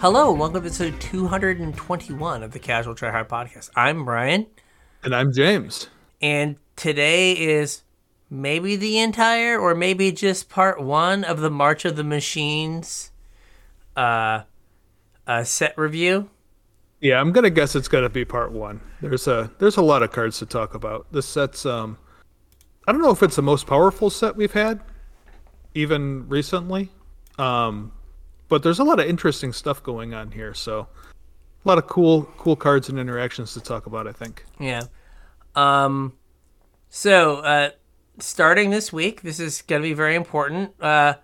Hello, welcome to episode 221 of the Casual Try Hard Podcast. I'm Brian, And I'm James. and today is maybe the entire or maybe just part one of the March of the Machines uh, uh, set review. Yeah, I'm gonna guess it's gonna be part one. There's a there's a lot of cards to talk about. This set's um I don't know if it's the most powerful set we've had, even recently. Um but there's a lot of interesting stuff going on here, so a lot of cool cool cards and interactions to talk about, I think. Yeah. Um, so, uh, starting this week, this is going to be very important. Uh,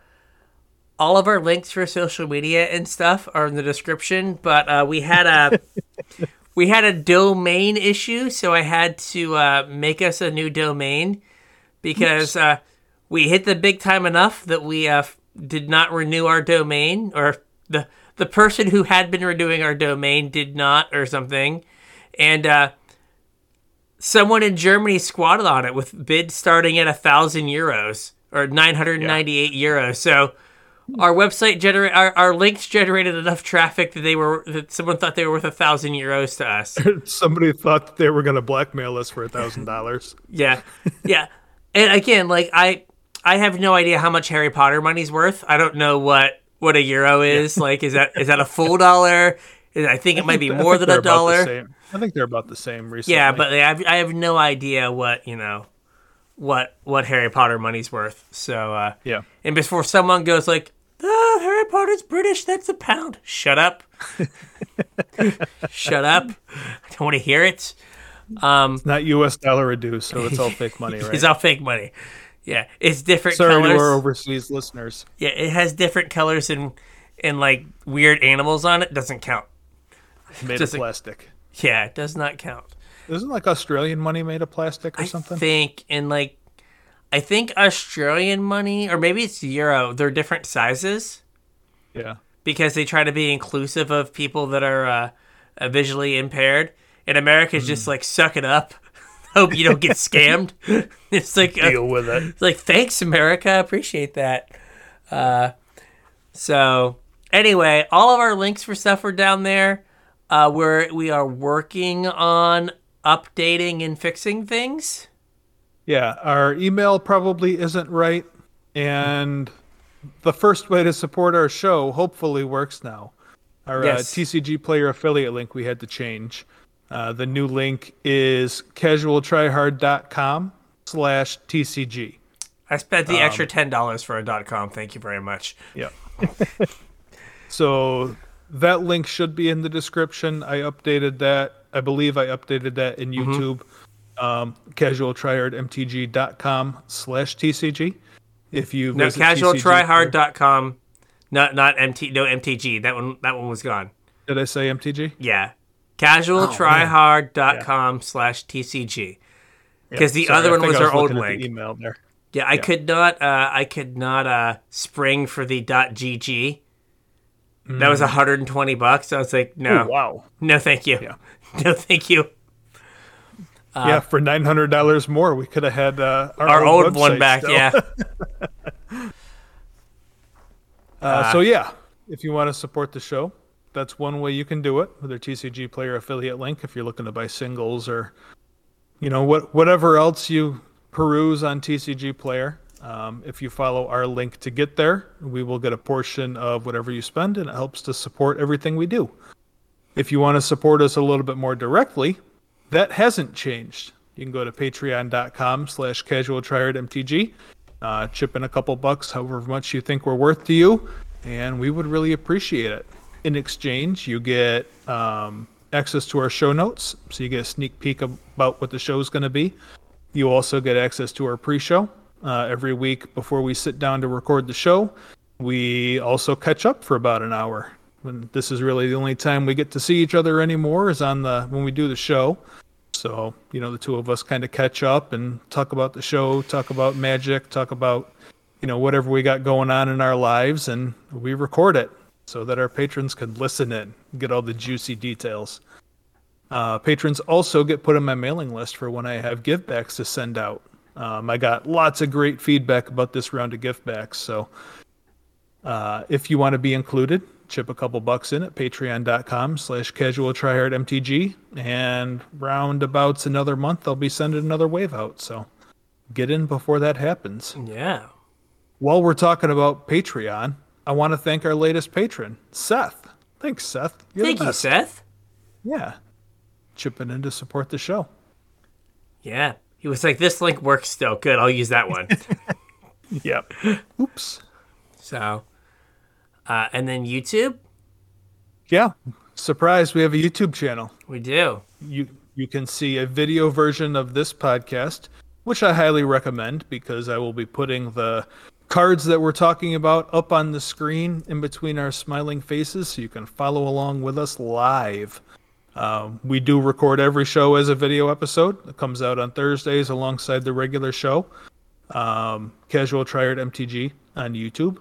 all of our links for social media and stuff are in the description, but uh, we had a we had a domain issue, so I had to uh, make us a new domain because uh, we hit the big time enough that we uh, did not renew our domain, or the the person who had been renewing our domain did not, or something, and uh, someone in Germany squatted on it with bid starting at a thousand euros or 998 euros. So our website generate our, our links generated enough traffic that they were that someone thought they were worth a thousand euros to us. Somebody thought they were gonna blackmail us for a thousand dollars. Yeah, yeah. And again, like I I have no idea how much Harry Potter money's worth. I don't know what what a euro is. Like, is that is that a full dollar? I think it might be more than a dollar. I think they're about the same recently. Yeah, but I have, I have no idea what you know, what what Harry Potter money's worth. So uh, yeah. and before someone goes like, "Ah, Harry Potter's British, that's a pound." Shut up. Shut up. I don't want to hear it. Um, Not US dollar due, so it's all fake money, right? it's all fake money. Yeah, it's different Sorry colors. to our overseas listeners. Yeah, it has different colors and and like weird animals on it. Doesn't count. Made Just of plastic. Yeah, it does not count. Isn't like Australian money made of plastic or I something? I think in like I think Australian money or maybe it's euro. They're different sizes yeah. because they try to be inclusive of people that are uh, visually impaired. And America's Hmm. just like suck it up. Hope you don't get scammed. it's like uh, Deal with it. It's like, thanks, America. Appreciate that. Uh, so, anyway, all of our links for stuff are down there. Uh, where we are working on updating and fixing things. Yeah, our email probably isn't right, and the first way to support our show hopefully works now. Our Yes. uh, TCG player affiliate link we had to change. Uh, the new link is casualtryhard.com slash TCG. I spent Um, the extra ten dollars for a dot com. Thank you very much. Yeah. so that link should be in the description. I updated that. I believe I updated that in Mm-hmm. YouTube. Um, casualtryhardmtg.com slash TCG. If you No, casualtryhard.com. Not not MT no MTG. That one that one was gone. Did I say MTG? Yeah. Oh, Casualtryhard.com slash TCG. Because the Sorry, other one was our old at the link. email there. Yeah, I could not. Uh, I could not uh, spring for the .gg. That was 120 bucks. I was like, no, Oh, wow. no, thank you. Yeah. No, thank you. yeah, for nine hundred dollars more, we could have had uh, our, Our old, old one back. still. Yeah, Uh, so yeah, if you want to support the show, that's one way you can do it with our TCG player affiliate link. If you're looking to buy singles or, you know, what whatever else you peruse on TCG player, um, if you follow our link to get there, we will get a portion of whatever you spend, and it helps to support everything we do. If you want to support us a little bit more directly, that hasn't changed. You can go to patreon.com slash casualtryhardmtg, uh, chip in a couple bucks, however much you think we're worth to you, and we would really appreciate it. In exchange, you get um, access to our show notes, so you get a sneak peek about what the show is going to be. You also get access to our pre-show uh, every week before we sit down to record the show. We also catch up for about an hour. When this is really the only time we get to see each other anymore is on the when we do the show. So you know the two of us kind of catch up and talk about the show, talk about magic, talk about you know whatever we got going on in our lives, and we record it so that our patrons can listen in, get all the juicy details. Uh, patrons also get put on my mailing list for when I have givebacks to send out. Um, I got lots of great feedback about this round of givebacks, so uh, if you want to be included, chip a couple bucks in at patreon.com slash casual tryhard mtg and roundabouts another month i'll be sending another wave out so get in before that happens Yeah. while we're talking about patreon i want to thank our latest patron seth thanks seth You're Thank you. Seth. yeah chipping in to support the show Yeah. He was like, this link works still. Good. I'll use that one. yep oops so, uh, and then YouTube, yeah surprise we have a youtube channel we do. you you can see a video version of this podcast, which I highly recommend because I will be putting the cards that we're talking about up on the screen in between our smiling faces, so you can follow along with us live. Um, we do record every show as a video episode. It comes out on Thursdays alongside the regular show. Um, Casual TryHard MTG on YouTube.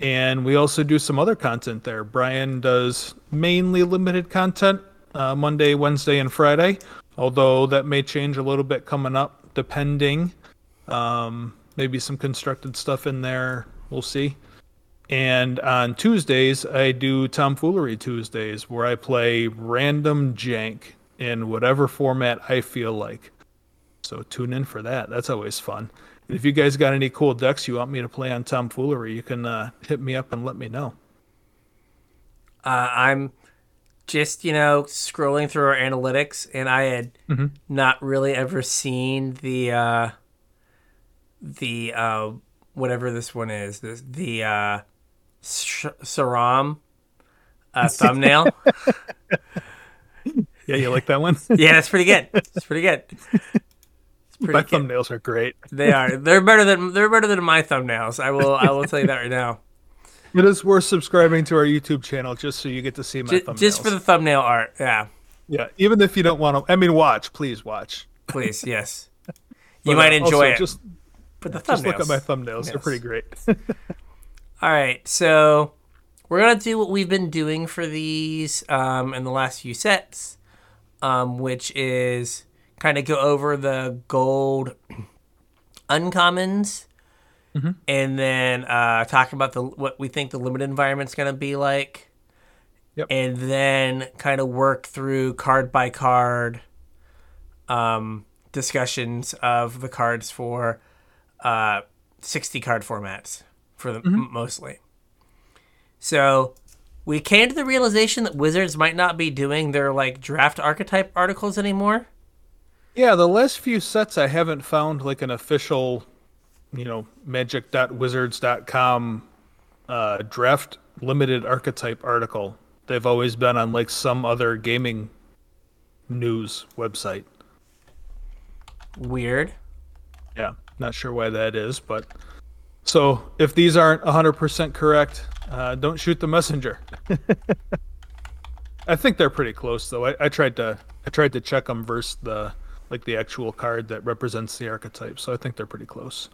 And we also do some other content there. Brian does mainly limited content uh, Monday, Wednesday, and Friday, although that may change a little bit coming up depending. Um, maybe some constructed stuff in there. We'll see. And on Tuesdays, I do Tomfoolery Tuesdays, where I play random jank in whatever format I feel like. So tune in for that. That's always fun. And if you guys got any cool decks you want me to play on Tomfoolery, you can uh, hit me up and let me know. Uh, I'm just, you know, scrolling through our analytics, and I had not really ever seen the, uh, the, uh, whatever this one is, this, the, uh, Sh- Saram uh, thumbnail. Yeah, you like that one? yeah, that's pretty good. It's pretty good. It's pretty My good. thumbnails are great. They are. They're better than they're better than my thumbnails. I will. I will tell you that right now. It is worth subscribing to our YouTube channel just so you get to see my Just, thumbnails. just for the thumbnail art. Yeah. yeah, even if you don't want to. I mean, watch, please watch. Please. Yes. You But, might uh, enjoy it. Just, but the thumbnails. just look at my thumbnails; they're pretty great. All right, so we're gonna do what we've been doing for these um, in the last few sets, um, which is kind of go over the gold uncommons, and then uh, talk about the what we think the limited environment's gonna be like, Yep. and then kind of work through card by card um, discussions of the cards for uh, sixty card formats for the m- mostly. So we came to the realization that Wizards might not be doing their like draft archetype articles anymore. yeah, the last few sets I haven't found like an official, you know, magic.wizards.com uh, draft limited archetype article. They've always been on like some other gaming news website. Weird. Yeah, not sure why that is, but so if these aren't 100% correct, uh, don't shoot the messenger. I think they're pretty close though. I, I tried to I tried to check them versus the like the actual card that represents the archetype, so I think they're pretty close.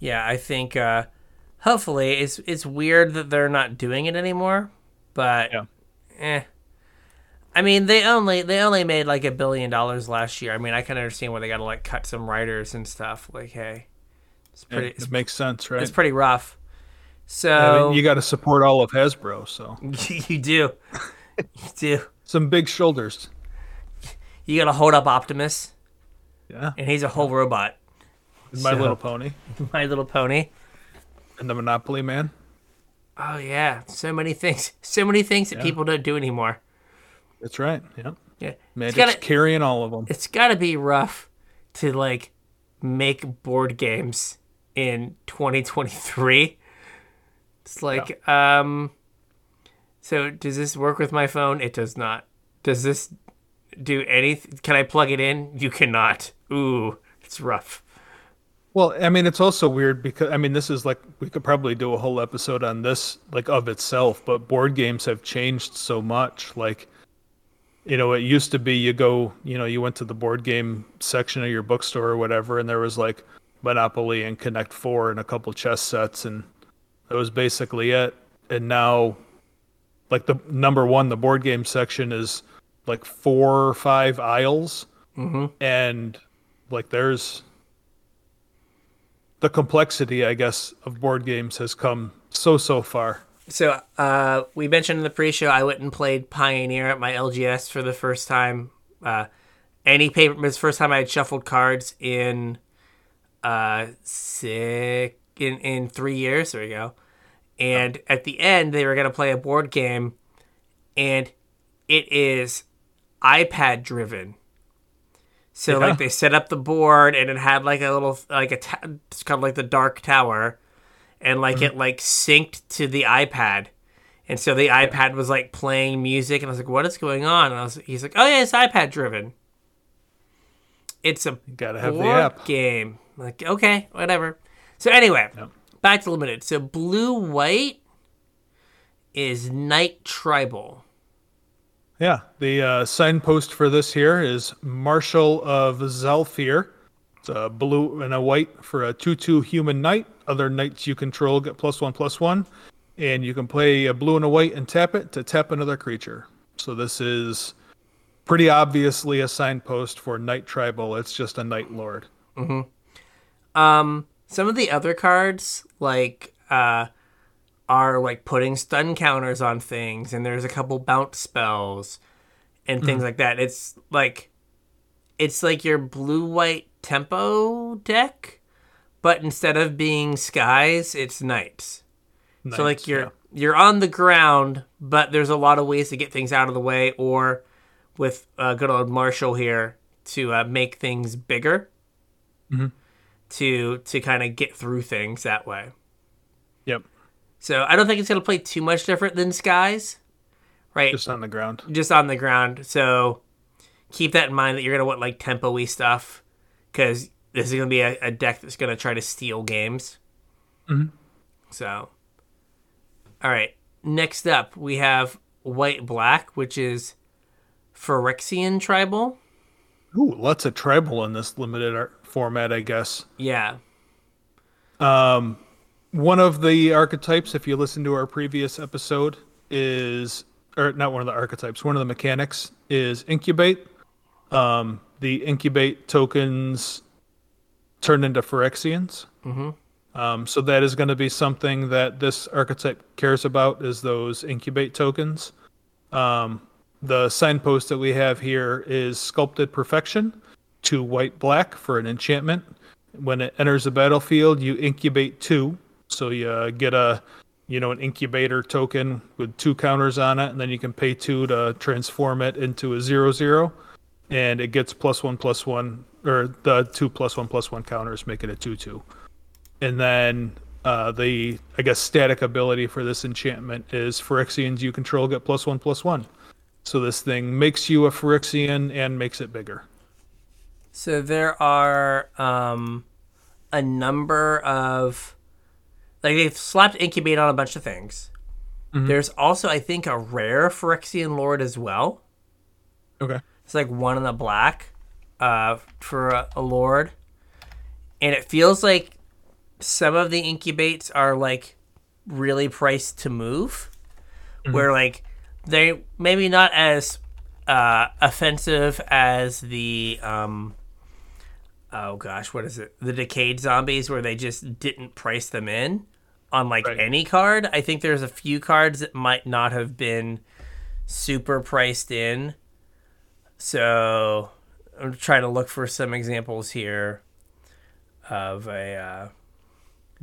Yeah, I think uh, hopefully it's it's weird that they're not doing it anymore, but Yeah. eh. I mean, they only they only made like a billion dollars last year. I mean, I can understand why they got to like cut some writers and stuff. Like, hey, it's pretty it, it makes sense, right? it's pretty rough. So I mean, you got to support all of Hasbro, so you do, you do. some big shoulders. You got to hold up Optimus, Yeah, and he's a whole robot. My So- Little Pony My Little Pony. and the Monopoly Man. Oh yeah, so many things, so many things that people don't do anymore. That's right. Yeah, Yeah, it's Magic's gotta, carrying all of them. it's gotta be rough to like make board games in 2023. It's like, um, so does this work with my phone? It does not. Does this do anything? Can I plug it in? You cannot. Ooh, it's rough. Well, I mean, it's also weird because I mean, this is like we could probably do a whole episode on this, like of itself. But board games have changed so much. Like, you know, it used to be you go, you know, you went to the board game section of your bookstore or whatever, and there was like Monopoly and Connect Four and a couple chess sets, and that was basically it. And now, like the number one, the board game section is like four or five aisles, mm-hmm. and like there's the complexity, I guess, of board games has come so so far. So uh, we mentioned in the pre-show I went and played Pioneer at my LGS for the first time. Uh, any paper it was the first time I had shuffled cards in uh six in in three years. There we go. And at the end, they were gonna play a board game, and it is iPad driven. So Yeah. like they set up the board, and it had like a little like a ta- it's kind of like the Dark Tower, and like it like synced to the iPad. And so the iPad was like playing music, and I was like, "What is going on?" And I was, he's like, "Oh yeah, it's iPad driven. It's a You gotta have the app. game. Like, okay, whatever. So anyway, Yep. back to limited. So blue white is knight tribal. Yeah, the uh, signpost for this here is Marshal of Zhalfir. It's a blue and a white for a 2 2 human knight. Other knights you control get plus one plus one. And you can play a blue and a white and tap it to tap another creature. So this is pretty obviously a signpost for Knight Tribal. It's just a Knight Lord. Mm-hmm. Um, some of the other cards like uh are like putting stun counters on things, and there's a couple bounce spells and things like that. It's like it's like your blue white tempo deck, but instead of being skies, it's knights. So like you're yeah. you're on the ground, but there's a lot of ways to get things out of the way, or with uh, good old Marshall here to uh, make things bigger, Mhm. to to kind of get through things that way. Yep, So I don't think it's gonna play too much different than Skies, right? just on the ground. Just on the ground. So keep that in mind that you're gonna want like tempo-y stuff, because this is gonna be a, a deck that's gonna try to steal games. Mhm. So, all right. Next up, we have white black, which is Phyrexian tribal. Ooh, lots of tribal in this limited art format, I guess. Yeah. Um, one of the archetypes, if you listen to our previous episode, is or not one of the archetypes. One of the mechanics is incubate. Um, the incubate tokens turn into Phyrexians. Mm-hmm. Um, so that is going to be something that this archetype cares about is those incubate tokens. Um, the signpost that we have here is sculpted perfection to white black for an enchantment. When it enters the battlefield, you incubate two, so you uh, get a you know an incubator token with two counters on it, and then you can pay two to transform it into a zero zero, and it gets plus one plus one or the two plus one plus one counters make it a two two. And then uh, the I guess static ability for this enchantment is Phyrexians you control get plus one plus one. So this thing makes you a Phyrexian and makes it bigger. So there are um, a number of like they've slapped incubate on a bunch of things. Mhm. There's also I think a rare Phyrexian lord as well. Okay. It's like one in the black uh, for a, a lord, and it feels like some of the incubates are like really priced to move, where like they maybe not as uh, offensive as the um, oh gosh, what is it? The decayed zombies, where they just didn't price them in on like Right. any card. I think there's a few cards that might not have been super priced in. So I'm trying to look for some examples here of a. Uh,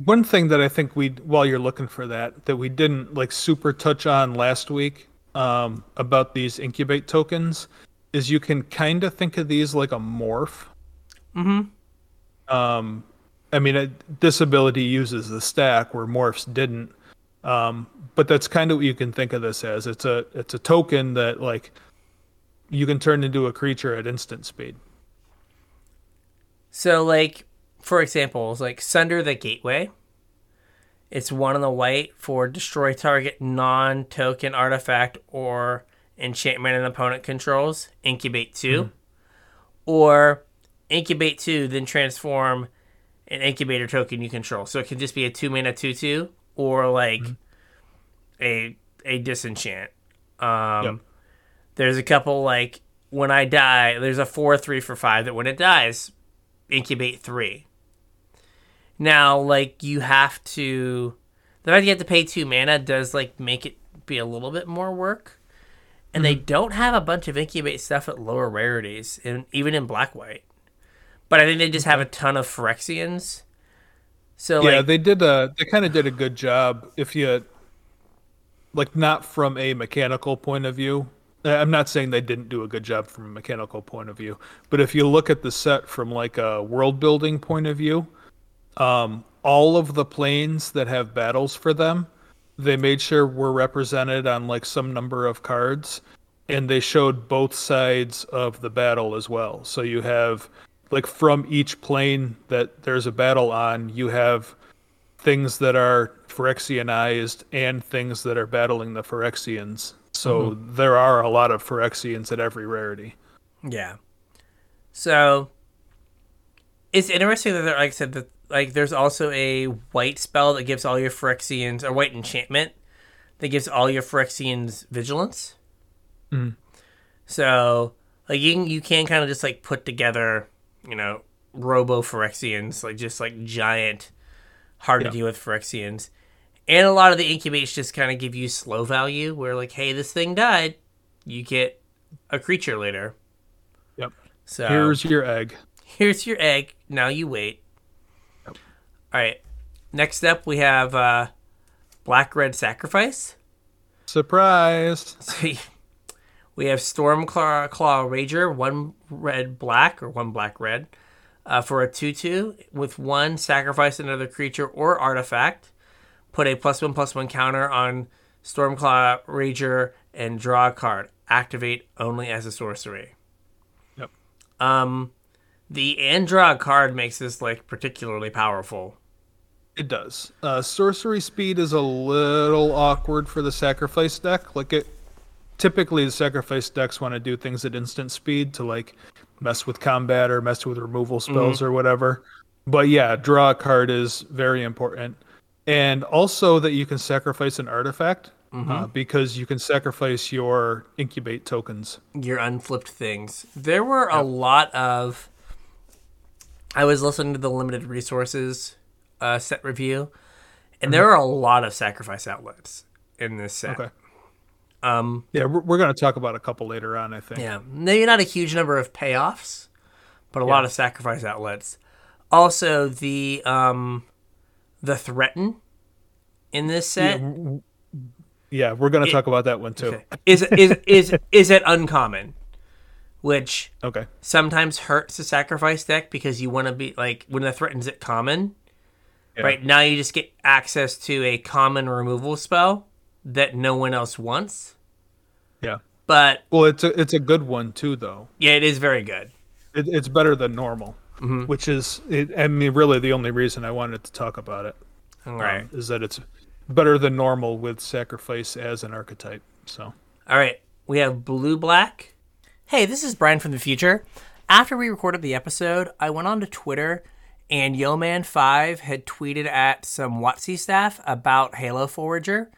One thing that I think we while you're looking for that that we didn't like super touch on last week um, about these incubate tokens is you can kind of think of these like a morph. Mhm. Um, I mean, it, this ability uses the stack where morphs didn't. Um, but that's kind of what you can think of this as. It's a it's a token that like you can turn into a creature at instant speed. So, like, for example, it's like Sunder the Gateway. It's one on the white for destroy target non token artifact or enchantment an opponent controls. Incubate 2. Or incubate 2, then transform an incubator token you control. So it can just be a 2 mana 2 2 or like a, a disenchant. Um, Yep. There's a couple like when I die, there's a 4 3 for 5 that when it dies, incubate three. Now, like you have to, the fact you have to pay two mana does like make it be a little bit more work. And they mm-hmm. don't have a bunch of incubate stuff at lower rarities, in, even in black white. But I think they just have a ton of Phyrexians. So Yeah, like, they did a they kind of did a good job if you like not from a mechanical point of view. Uh, I'm not saying they didn't do a good job from a mechanical point of view, but if you look at the set from like a world building point of view, um, all of the planes that have battles for them, they made sure were represented on like some number of cards, and they showed both sides of the battle as well. So you have like from each plane that there's a battle on, you have things that are Phyrexianized and things that are battling the Phyrexians. So there are a lot of Phyrexians at every rarity. Yeah. So it's interesting that, there, like I said, that like there's also a white spell that gives all your Phyrexians, a white enchantment that gives all your Phyrexians vigilance. Mhm. So like you can you can kind of just like put together, you know, Robo Phyrexians, like just like giant, hard Yeah. to deal with Phyrexians. And a lot of the incubates just kind of give you slow value, where like, hey, this thing died, you get a creature later. Yep. So Here's your egg. here's your egg. Now you wait. All right. Next up, we have uh, Black Red Sacrifice. Surprise! So we have Stormclaw Claw Rager, one red black or one black red, uh, for a 2 2 with one sacrifice another creature or artifact. Put a plus one plus one counter on Stormclaw Rager and draw a card. Activate only as a sorcery. Yep. Um, the and draw a card makes this like particularly powerful. It does. Uh, sorcery speed is a little awkward for the sacrifice deck. Like it, typically the sacrifice decks want to do things at instant speed to like mess with combat or mess with removal spells or whatever. But yeah, draw a card is very important, and also that you can sacrifice an artifact uh, because you can sacrifice your incubate tokens. your unflipped things. There were a lot of. I was listening to the limited resources uh, set review, and there are a lot of sacrifice outlets in this set. Okay. Um, Yeah, we're, we're going to talk about a couple later on. I think. yeah, maybe not a huge number of payoffs, but a lot of sacrifice outlets. Also, the um, the threaten in this set Yeah, we're going to talk about that one too. is is is is it uncommon, which Okay. sometimes hurts the sacrifice deck because you want to be like when it threatens it common. Yeah. Right now, you just get access to a common removal spell that no one else wants. Yeah. But Well, it's a it's a good one too, though. yeah, it is very good. It, it's better than normal, Mm-hmm. which is it, I mean really the only reason I wanted to talk about it All um, is that it's better than normal with sacrifice as an archetype. So all right. We have blue black. Hey, this is Brian from the future. After we recorded the episode, I went on to Twitter and Yeoman5 had tweeted at some WotC staff about Halo Forager.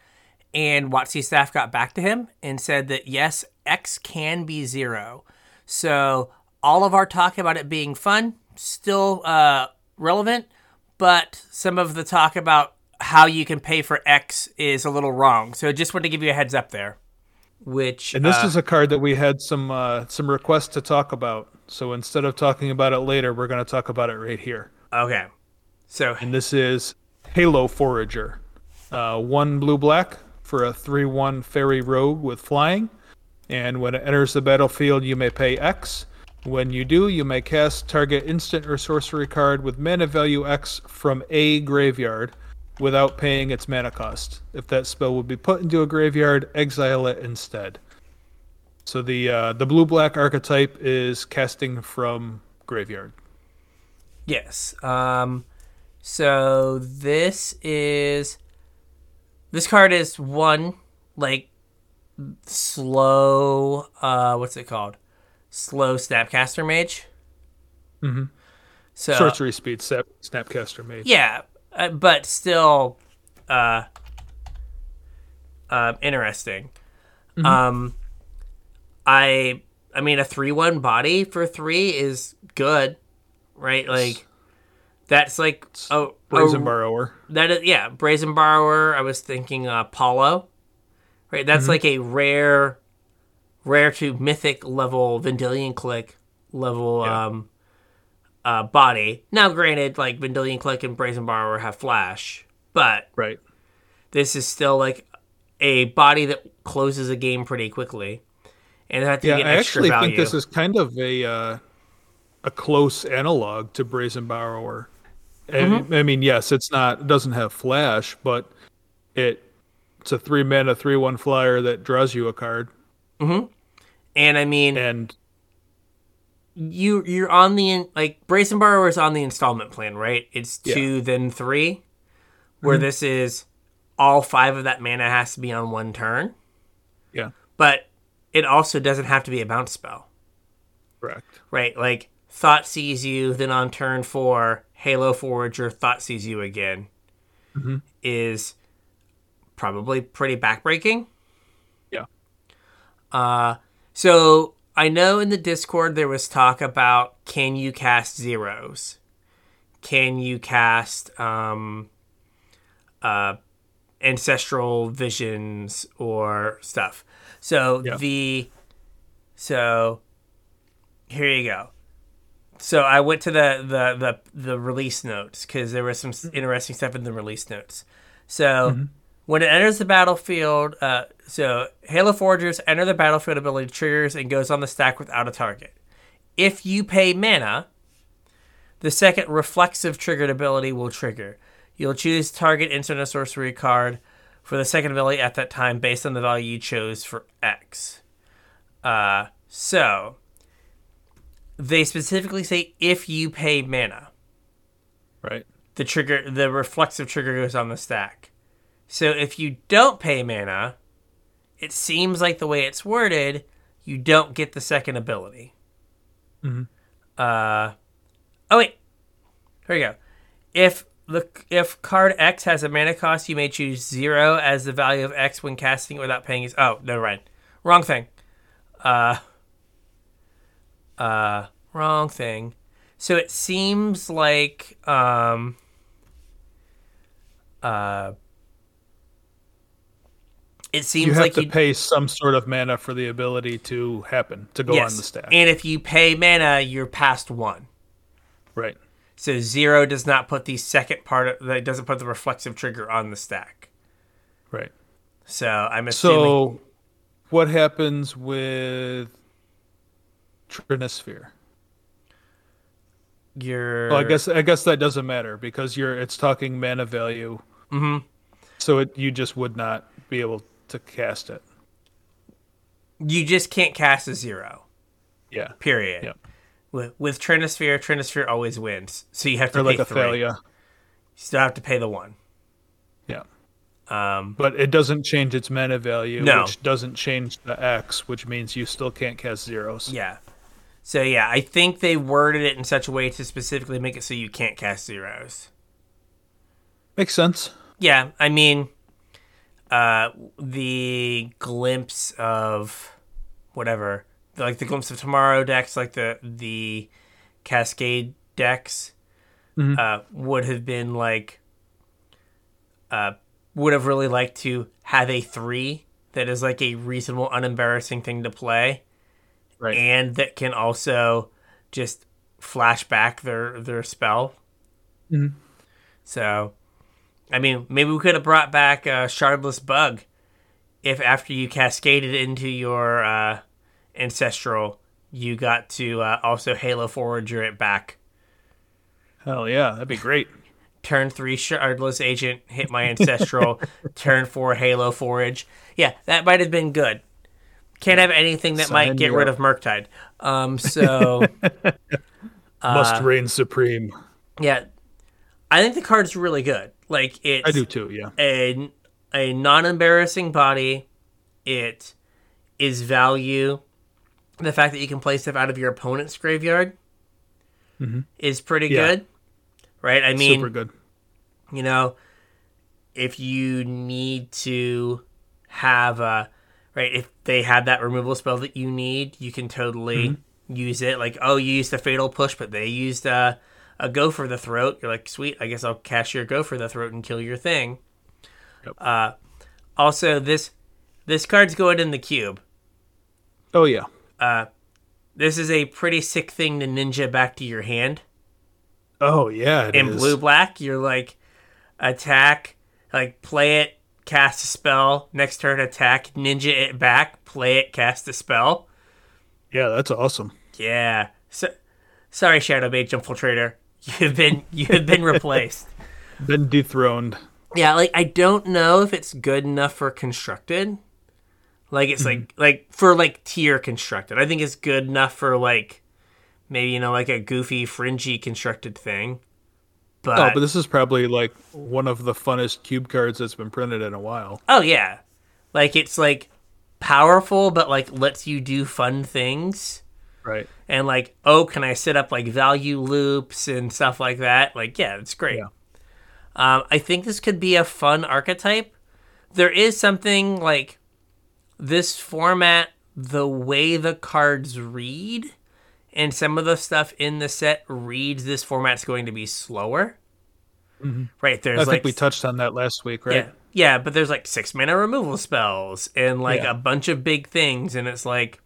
And WotC staff got back to him and said that yes, X can be zero. So all of our talk about it being fun, still uh, relevant, but some of the talk about how you can pay for X is a little wrong. So just wanted to give you a heads up there. Which and this uh, is a card that we had some uh, some requests to talk about. So instead of talking about it later, we're going to talk about it right here. okay. So And this is Halo Forager, uh, one blue black for a three one fairy rogue with flying. And when it enters the battlefield, you may pay X. When you do, you may cast target instant or sorcery card with mana value X from a graveyard without paying its mana cost. If that spell would be put into a graveyard, exile it instead. So the uh, the blue black archetype is casting from graveyard. Yes. Um so this is this card is one like slow uh what's it called? Slow Snapcaster Mage. Mhm. So Sorcery speed, snap, Snapcaster Mage. yeah, uh, but still uh uh, interesting. Um I I mean a 3-1 body for 3 is good, right? Like That's like oh, Brazen oh, Borrower. That is yeah, Brazen Borrower. I was thinking Apollo, Right, that's like a rare, rare to mythic level Vendilion Clique level Yeah. um, uh, body. Now, granted, like Vendilion Clique and Brazen Borrower have flash, but Right. this is still like a body that closes a game pretty quickly, and that to Yeah, get I actually value. think this is kind of a uh, a close analog to Brazen Borrower. Mm-hmm. I mean, yes, it's not it doesn't have flash, but it it's a three mana three one flyer that draws you a card, and I mean, and you you're on the in- like Brazen Borrower is on the installment plan, right? It's Yeah. two then three, where this is all five of that mana has to be on one turn, yeah, but it also doesn't have to be a bounce spell, correct. right? Like Thoughtseize you, then on turn four, Halo Forager Thoughtseize you again, is probably pretty backbreaking. Yeah, Uh, so I know in the Discord there was talk about can you cast zeros? Can you cast um, uh, ancestral visions or stuff? So Yeah. the so here you go. So I went to the the the, the release notes because there was some interesting stuff in the release notes. So when it enters the battlefield, uh, so Halo Forager's enter the battlefield ability triggers and goes on the stack without a target. If you pay mana, the second reflexive triggered ability will trigger. You'll choose target instant or sorcery card for the second ability at that time based on the value you chose for X. Uh, so they specifically say if you pay mana, right. the trigger, the reflexive trigger goes on the stack. So if you don't pay mana, it seems like the way it's worded, you don't get the second ability. Mm-hmm. Uh, oh wait, here we go. If the if card X has a mana cost, you may choose zero as the value of X when casting it without paying. His, oh, never mind, wrong thing. Uh, uh, wrong thing. So it seems like um, uh, it seems You have like to you pay some sort of mana for the ability to happen to go on the stack. and if you pay mana, you're past one. right. So zero does not put the second part of that doesn't put the reflexive trigger on the stack. Right. So I'm assuming So, what happens with Trinisphere? you're. Well, I guess I guess that doesn't matter because you're it's talking mana value. Mm-hmm. So it you just would not be able to cast it. you just can't cast a zero. Yeah. Period. Yep. With with Trinisphere, Trinisphere always wins. So you have to Or pay like a three. Thalia. You still have to pay the one. Yeah. Um, But it doesn't change its mana value, No. which doesn't change the X, which means you still can't cast zeros. yeah. So yeah, I think they worded it in such a way to specifically make it so you can't cast zeros. Makes sense. Yeah, I mean, uh, the glimpse of whatever, like the glimpse of tomorrow decks, like the the Cascade decks, uh, would have been like, uh, would have really liked to have a three that is like a reasonable, unembarrassing thing to play, Right. and that can also just flash back their their spell. So, I mean, maybe we could have brought back a shardless bug if after you cascaded into your uh, ancestral, you got to uh, also Halo Forager it back. Hell yeah, that'd be great. Turn three shardless agent hit my ancestral. turn four Halo Forage. Yeah, that might have been good. Can't have anything that might get rid up. of Murktide. Um, so Must reign supreme. yeah, I think the card's really good. Like it's I do too, yeah. a a non-embarrassing body. It is value. The fact that you can play stuff out of your opponent's graveyard is pretty Mm-hmm. Yeah. good, right? I mean, Super good. you know, if you need to have a right, if they have that removal spell that you need, you can totally use it. Like, oh, you used a fatal push, but they used a a go for the throat. You're like, sweet, I guess I'll cast your go for the throat and kill your thing. Yep. Uh, also, this this card's going in the cube. Oh yeah. Uh, this is a pretty sick thing to ninja back to your hand. Oh yeah. it in is. blue black, you're like attack, like play it, cast a spell. Next turn, attack, ninja it back, play it, cast a spell. Yeah, that's awesome. Yeah. So, sorry, Shadowmage Infiltrator. You've been you've been replaced. Been dethroned. Yeah, like I don't know if it's good enough for constructed. Like it's like mm-hmm. like for like tier constructed. I think it's good enough for like maybe you know like a goofy fringy constructed thing. Oh, but Oh, but this is probably like one of the funnest cube cards that's been printed in a while. oh yeah. Like it's like powerful but like lets you do fun things. Right. And like, oh, can I set up like value loops and stuff like that? Like, yeah, it's great. Yeah. Um, I think this could be a fun archetype. There is something like this format, the way the cards read, and some of the stuff in the set reads this format's going to be slower. Right? There's Mm-hmm. I like think we touched on that last week, right? yeah, yeah, but there's like six mana removal spells and like Yeah. a bunch of big things, and it's like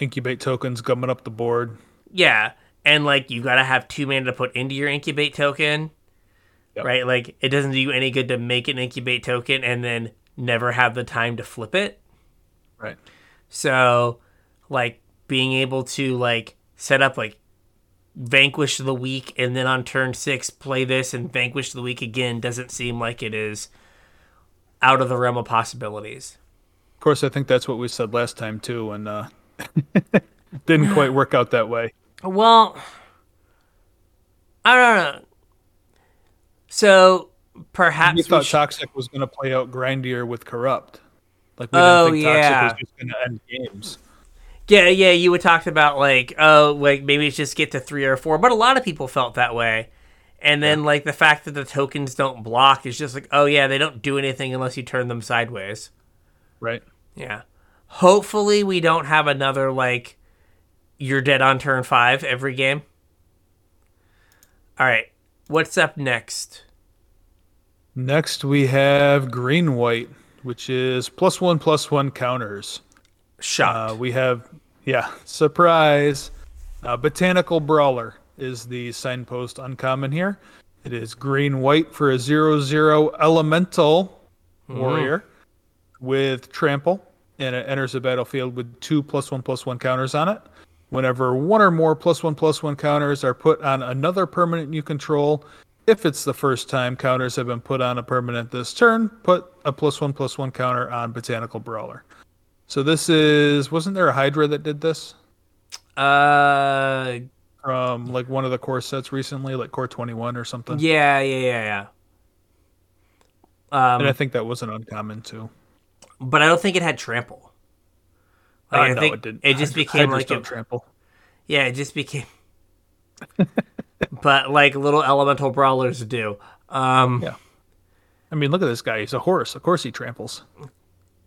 Incubate tokens gumming up the board. Yeah, and like you've gotta have two mana to put into your incubate token, Yep. right? Like it doesn't do you any good to make an incubate token and then never have the time to flip it. Right. So, like being able to like set up like vanquish the weak and then on turn six play this and vanquish the weak again doesn't seem like it is out of the realm of possibilities. Of course, I think that's what we said last time too, and uh, didn't quite work out that way. Well, I don't know. So perhaps we thought sh- Toxic was going to play out grindier with Corrupt. Like we Oh, didn't think yeah. Toxic was just going to end games. yeah, yeah, you would talked about like, oh, like maybe it's just get to three or four, but a lot of people felt that way. And then like the fact that the tokens don't block is just like, oh yeah, they don't do anything unless you turn them sideways. Right. Yeah. Hopefully we don't have another like you're dead on turn five every game. All right, what's up next? Next, we have Green White, which is plus one plus one counters. Shocked. Uh, we have, yeah, surprise. Uh, Botanical Brawler is the signpost uncommon here. It is green white for a zero zero elemental warrior with trample, and it enters the battlefield with two plus one plus one counters on it. Whenever one or more plus one plus one counters are put on another permanent you control, if it's the first time counters have been put on a permanent this turn, put a plus one plus one counter on Botanical Brawler. So this is wasn't there a Hydra that did this uh from like one of the core sets recently, like Core Twenty One or something? Yeah, yeah, yeah, yeah. Um, And I think that was an uncommon too. But I don't think it had trample. Like, I no, think it didn't. It just became Hydras like a, trample. yeah, it just became. but like little elemental brawlers do. Um, Yeah. I mean, look at this guy. He's a horse. Of course he tramples.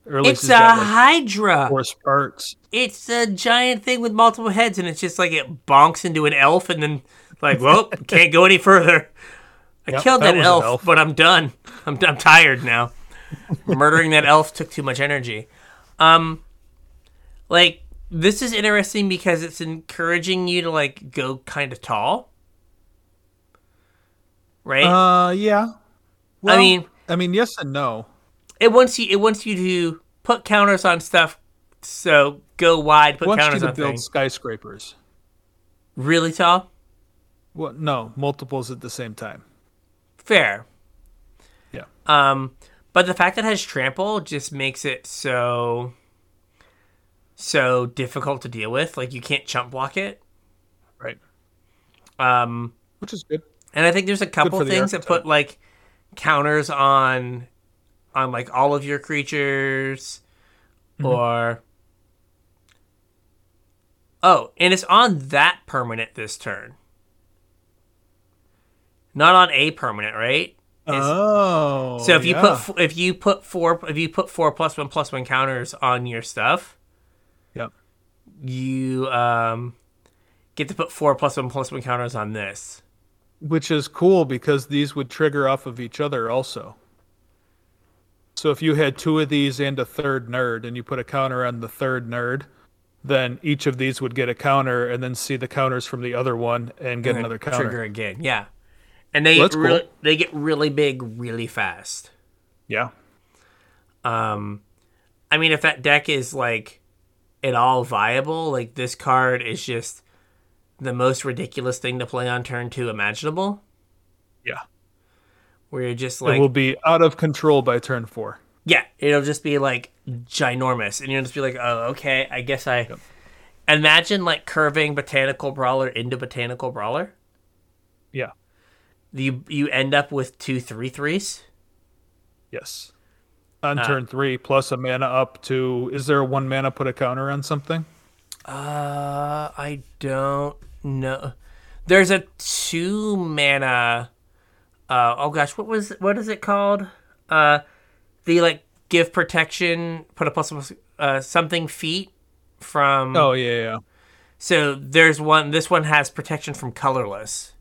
Or at least it's a got, like, hydra. horse parts. It's a giant thing with multiple heads, and it's just like it bonks into an elf, and then like, well, can't go any further. I Yep, killed that that, elf, elf. but I'm done. I'm I'm tired now. Murdering that elf took too much energy. Um, like this is interesting because it's encouraging you to like go kind of tall, right? Uh, yeah. Well, mean- I mean, yes and no. it wants you. It wants you to put counters on stuff. So go wide, put wants you counters to on build things. skyscrapers. Really tall. Well, no, multiples at the same time. Fair. Yeah. Um, but the fact that it has trample just makes it so so difficult to deal with. Like you can't chump block it. Right. Um, Which is good. and I think there's a couple things that put like counters on on like all of your creatures Mm-hmm. or Oh, and it's on that permanent this turn. Not on a permanent, right? It's- oh. So if you yeah. put if you put four if you put four plus one plus one counters on your stuff, Yep. you um get to put four plus one plus one counters on this. Which is cool because these would trigger off of each other also. So if you had two of these and a third nerd and you put a counter on the third nerd, then each of these would get a counter and then see the counters from the other one and get And another counter. Trigger again. Yeah. And they Well, get really, cool. they get really big really fast. Yeah. Um, I mean, if that deck is like at all viable, like this card is just the most ridiculous thing to play on turn two imaginable. Yeah. Where you're just like it will be out of control by turn four. yeah, it'll just be like ginormous, and you'll just be like, oh, okay, I guess I. Imagine like curving botanical brawler into botanical brawler. Yeah. You you end up with two three threes. Yes. On Uh, turn three, plus a mana up to. Is there a one mana put a counter on something? Uh, I don't know. There's a two mana. Uh, oh gosh, what was what is it called? Uh, the like give protection, put a plus plus uh something feet from. Oh yeah, yeah. So there's one. This one has protection from colorless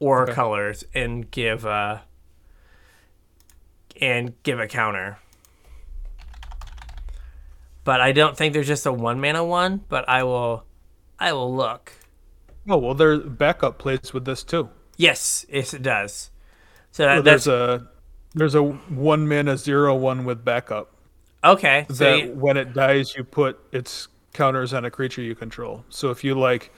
or Okay. colors, and give a and give a counter. But I don't think there's just a one mana one. But I will, I will look. Oh well, their backup plays with this too. Yes, yes, it does. So that, that's there's a there's a one mana zero one with backup okay. So that you- when it dies you put its counters on a creature you control. So if you like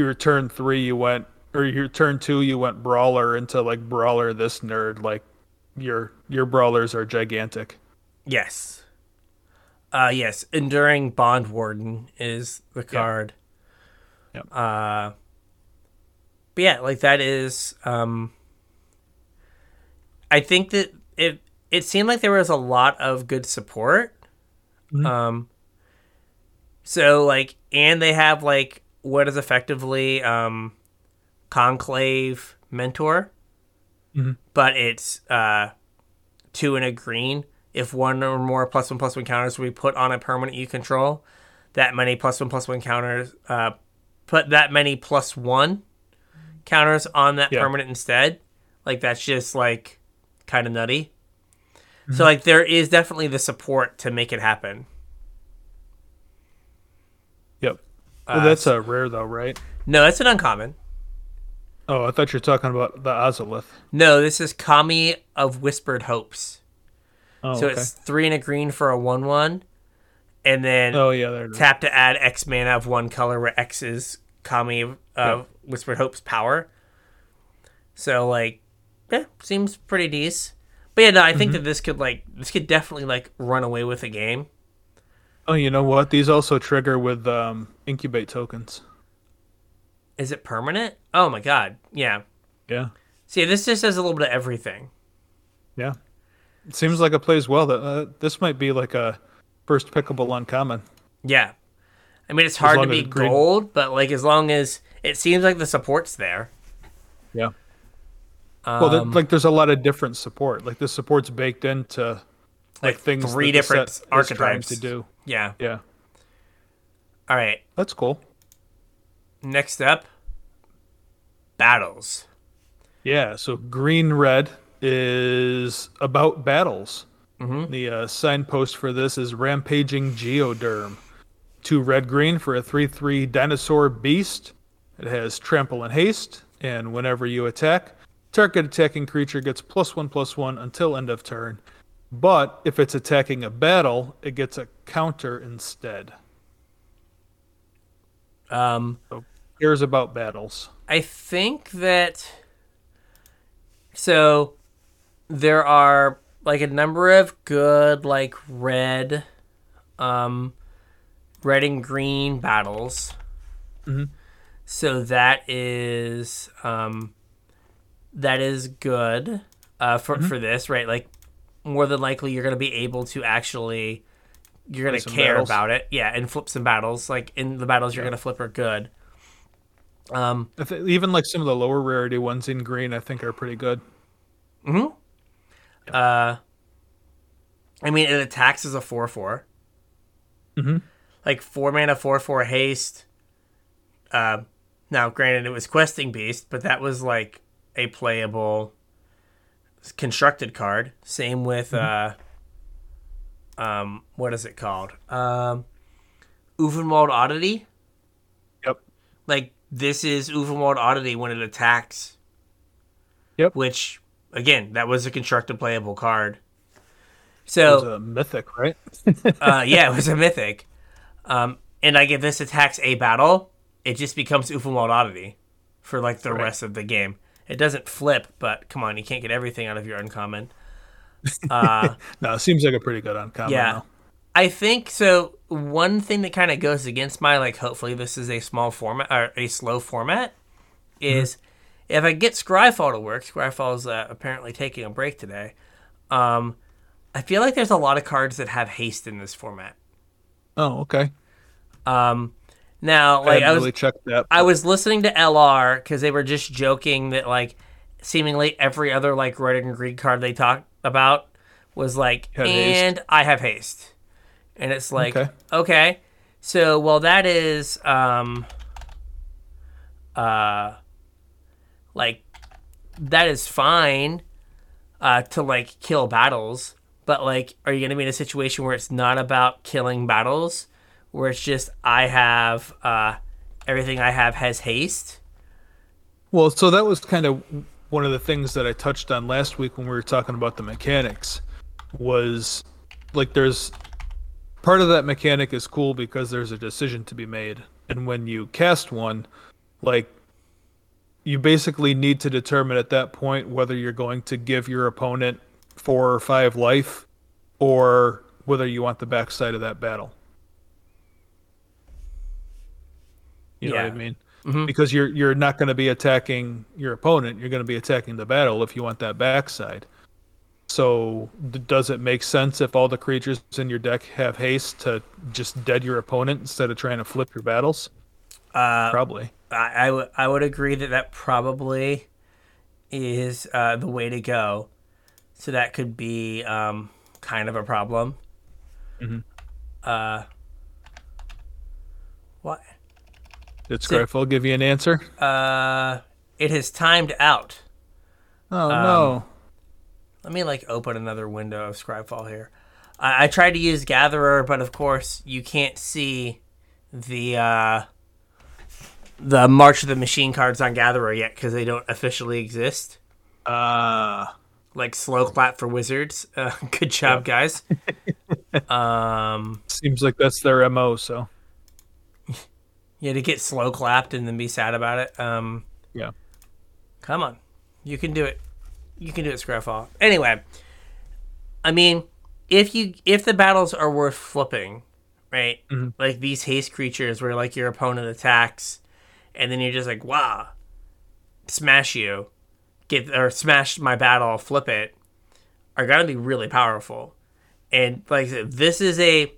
your turn three you went or your turn two you went brawler into like brawler this nerd like your your brawlers are gigantic. yes, uh, yes. Enduring Bondwarden is the card. Yep. Uh, but yeah, like that is. Um, I think that it it seemed like there was a lot of good support. Mhm. Um. So like, and they have like what is effectively um, conclave mentor, Mhm. but it's uh, two and a green. If one or more plus one plus one counters we put on a permanent you control, that many plus one plus one counters, uh, put that many plus one counters on that Yeah. permanent instead. Like that's just like kind of nutty. So like there is definitely the support to make it happen. Yep. Uh, well, that's a rare though, right? No, that's an uncommon. Oh, I thought you were talking about the Ozolith. No, this is Kami of Whispered Hopes. Oh, so okay. it's three and a green for a one one, and then Oh yeah, there it is. tap to add X mana of one color, where X is Kami of Yeah. Whispered Hope's power. So like, yeah, seems pretty decent. But yeah, no, I Mm-hmm. think that this could like this could definitely like run away with a game. Oh, you know what? These also trigger with um, incubate tokens. Is it permanent? Oh my god, yeah. Yeah. See, this just has a little bit of everything. Yeah. It seems like it plays well. That uh, this might be like a first pickable uncommon. Yeah. I mean, it's hard to be gold, but like as long as it seems like the support's there. Yeah. Um, Well, there- like there's a lot of different support. Like the support's baked into like, like things three different archetypes to do. Yeah. Yeah, All right. that's cool. Next up, battles. Yeah. So green red is about battles. Mhm. The uh, signpost for this is rampaging geoderm. Two red green for a three three dinosaur beast. It has trample and haste, and whenever you attack, target attacking creature gets plus one plus one until end of turn. But if it's attacking a battle, it gets a counter instead. Um, Here's about battles. I think that so there are like a number of good like red, um, red and green battles. Mhm. So that is um, that is good uh, for for this right. Like more than likely you're gonna be able to actually you're gonna care battles. about it. Yeah, and flip some battles. Like in the battles you're gonna flip are good. Um, I thi- even like some of the lower rarity ones in green, I think are pretty good. hmm Uh, I mean, it attacks as a four four. Mhm. Like four mana, four four haste, Uh, now, granted, it was Questing Beast, but that was like a playable constructed card. Same with uh, um, what is it called? Um, Ulvenwald Oddity. Yep. Like this is Ulvenwald Oddity when it attacks. Yep. Which again, that was a constructed playable card. It So was a mythic, right? uh, yeah, it was a mythic. Um, and like if this attacks a battle, it just becomes Ulvenwald Oddity for like the Right. rest of the game. It doesn't flip, but come on, you can't get everything out of your uncommon. Uh, no, it seems like a pretty good uncommon. Yeah. though. I think so. One thing that kind of goes against my like, hopefully this is a small format or a slow format, is if I get Scryfall to work. Scryfall's uh, apparently taking a break today. Um, I feel like there's a lot of cards that have haste in this format. Oh, okay. Um, now, I like hadn't I was, really checked that. I was listening to LR because they were just joking that like seemingly every other like red and green card they talked about was like, Had haste. and I have haste, and it's like, Okay. okay, so well that is um, uh, like that is fine, uh, to like kill battles, but like, are you gonna be in a situation where it's not about killing battles, where it's just I have uh everything I have has haste. Well, so that was kind of one of the things that I touched on last week when we were talking about the mechanics was like there's part of that mechanic is cool because there's a decision to be made. And when you cast one, like you basically need to determine at that point whether you're going to give your opponent four or five life or whether you want the backside of that battle. You know what I Yeah. mean? Mhm. Because you're you're not going to be attacking your opponent. You're going to be attacking the battle if you want that backside. So does it make sense if all the creatures in your deck have haste to just dead your opponent instead of trying to flip your battles? Uh, Probably. I, I, w- I would agree that that probably is uh, the way to go. So that could be um, kind of a problem. Mhm. Uh, what? Did Scryfall give you an answer? Uh, it has timed out. Oh Um, no. Let me like open another window of Scryfall here. I, I tried to use Gatherer, but of course you can't see the uh, the March of the Machine cards on Gatherer yet because they don't officially exist. Uh Like slow clap for wizards. Uh, good job, guys. um, seems like that's their MO, so yeah, to get slow clapped and then be sad about it. Um, yeah. Come on. You can do it. You can do it, Scryfall. Anyway, I mean, if you if the battles are worth flipping, right? Mhm. Like these haste creatures where like your opponent attacks and then you're just like, wow, smash you, get or smash my battle, flip it, are gonna be really powerful. And like I said, this is a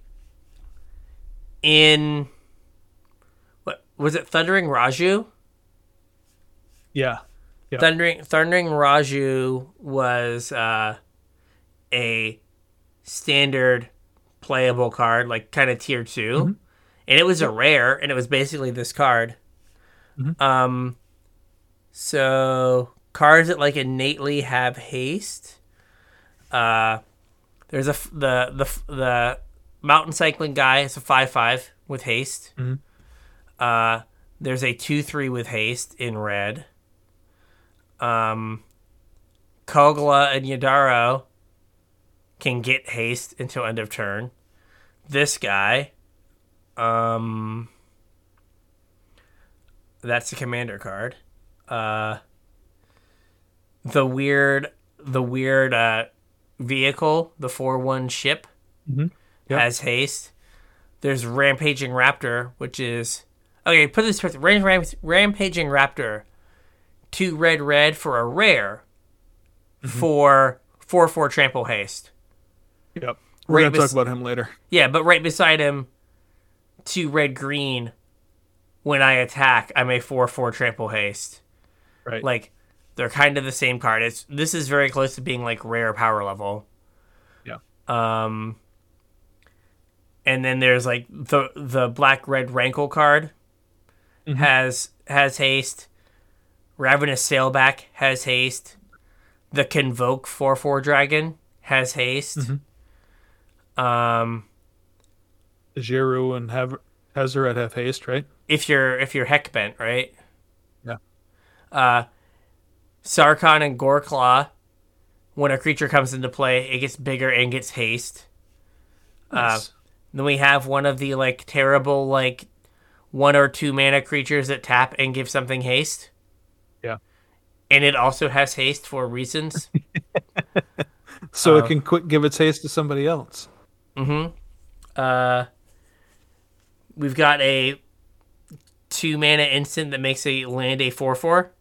in was it Thundering Raiju? Yeah. Yeah. Thundering Thundering Raiju was uh, a standard playable card, like kind of tier 2 and it was a rare, and it was basically this card. Um, so cards that like innately have haste. Uh, there's a f- the the f- the mountain cycling guy is a five five with haste. Mhm. Uh, there's a two three with haste in red. Um, Kogla and Yidaro can get haste until end of turn. This guy, um, that's the commander card. Uh, the weird, the weird uh, vehicle, the four one ship, Mhm. Yep. has haste. There's rampaging raptor, which is okay. Put this with Ram, ram, rampaging raptor, two red red for a rare, for four four trample haste. Yep. We're Right gonna talk about him later. Yeah, but right beside him, two red green. When I attack, I'm a four four trample haste. Right. Like they're kind of the same card. It's this is very close to being like rare power level. Yeah. Um. And then there's like the the black red rankle card, has has haste. Ravenous Sailback has haste. The Convoke 4 4 Dragon has haste. Um, Djeru and Hav- Hazoret have haste, right? if you're if you're heck bent, right? Yeah. Uh, Sarkon and Goreclaw, when a creature comes into play, it gets bigger and gets haste. Nice. Then we have one of the like terrible like one or two mana creatures that tap and give something haste, yeah. and it also has haste for reasons. So uh, it can quick give its haste to somebody else. uh, we've got a two mana instant that makes a land a four four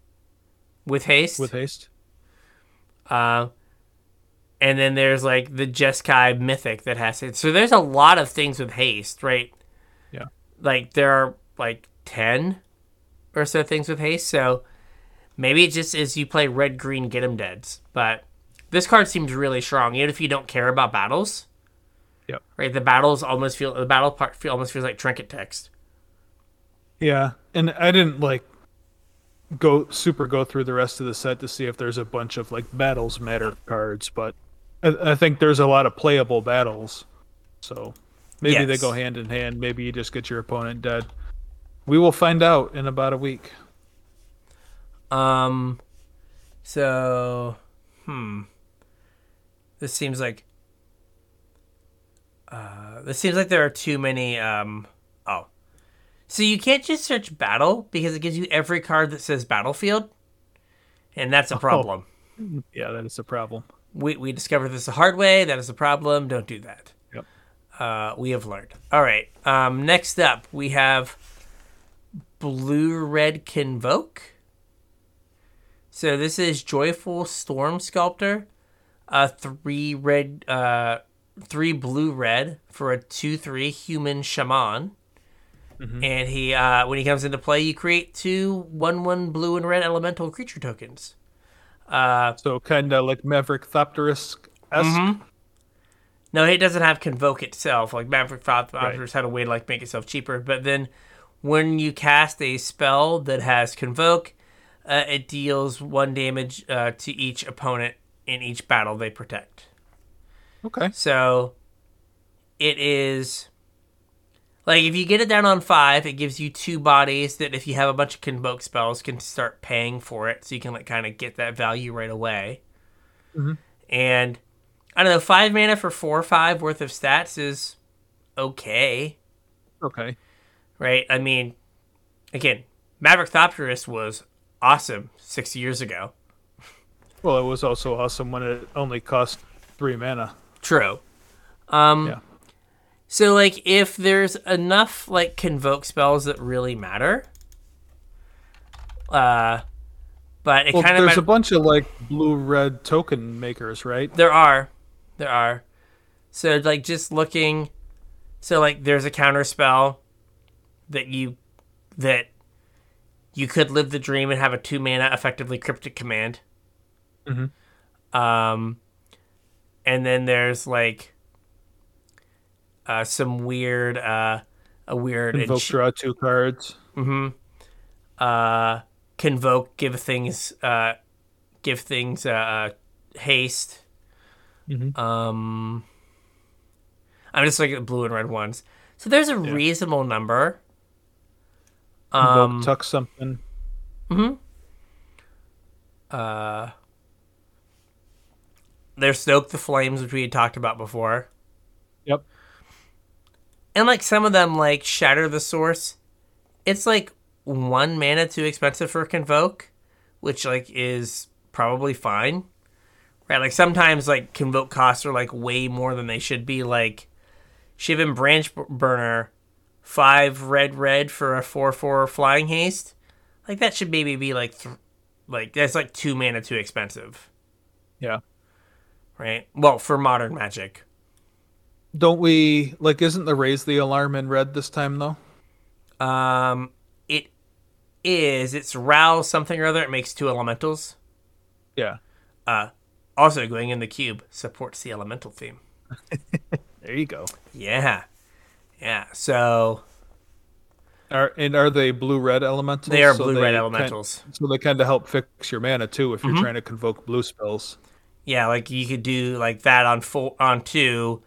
with haste. With haste. Uh, and then there's like the Jeskai mythic that has it. So there's a lot of things with haste, right? Yeah. Like there are like 10 or so things with haste. So maybe it just is you play red, green, get them deads. But this card seems really strong, even if you don't care about battles. Yep. Right? The battles almost feel, the battle part feel, almost feels like trinket text. Yeah, and I didn't like go super go through the rest of the set to see if there's a bunch of like battles matter cards, but I, I think there's a lot of playable battles. So maybe they go hand in hand. Maybe you just get your opponent dead. We will find out in about a week. Um, so, hmm. This seems like. Uh, this seems like there are too many. Um, oh, so you can't just search battle because it gives you every card that says battlefield, and that's a problem. Yeah, that is a problem. We we discovered this the hard way. That is a problem. Don't do that. Yep. Uh, we have learned. All right. Um, next up, we have Blue Red Convoke. So this is Joyful Stormsculptor, a three red, uh, three blue red for a two three human shaman. And he, uh, when he comes into play, you create two one one blue and red elemental creature tokens. Uh, So kind of like Maverick Thopterist esque. No, it doesn't have convoke itself. Like Maverick Thopterist had a way to like make itself cheaper. But then when you cast a spell that has convoke, uh, it deals one damage uh, to each opponent in each battle they protect. Okay. So it is like if you get it down on five, it gives you two bodies that if you have a bunch of convoke spells can start paying for it, so you can like kind of get that value right away. And I don't know, five mana for four or five worth of stats is okay, Okay. Right? I mean, again, Maverick Thopterist was awesome six years ago. Well, it was also awesome when it only cost three mana. True. Um, Yeah. So like if there's enough like convoke spells that really matter, uh, but it Well, kind of there's a bunch of like blue red token makers, right? there are, there are. So like just looking, so like there's a counter spell that you that you could live the dream and have a two mana effectively cryptic command. Mhm. Um, and then there's like uh, some weird uh, a weird Invoke ench- draw two cards. Mm-hmm. uh, convoke, give things, uh, give things uh, uh, haste. Mhm. Um, I'm just looking at the blue and red ones. So there's a reasonable number. Um, tuck something. uh, there's stoke the flames, which we had talked about before, Yep. and like some of them, like shatter the source. It's like one mana too expensive for convoke, which like is probably fine. Right, like sometimes like convoke costs are like way more than they should be. Like Shivan Branch Burner, five red red for a four four flying haste. Like that should maybe be like, th- like that's like two mana too expensive, Yeah. right? Well, for modern magic, Don't we like? Isn't the raise the alarm in red this time though? um, it is. It's rouse something or other. It makes two elementals. Yeah. Uh, also going in the cube supports the elemental theme. There you go. Yeah. Yeah. So Are and are they blue red elementals? They are So blue red elementals. so they kind of help fix your mana too if you're Mm-hmm. trying to convoke blue spells. Yeah, like you could do like that on four on two,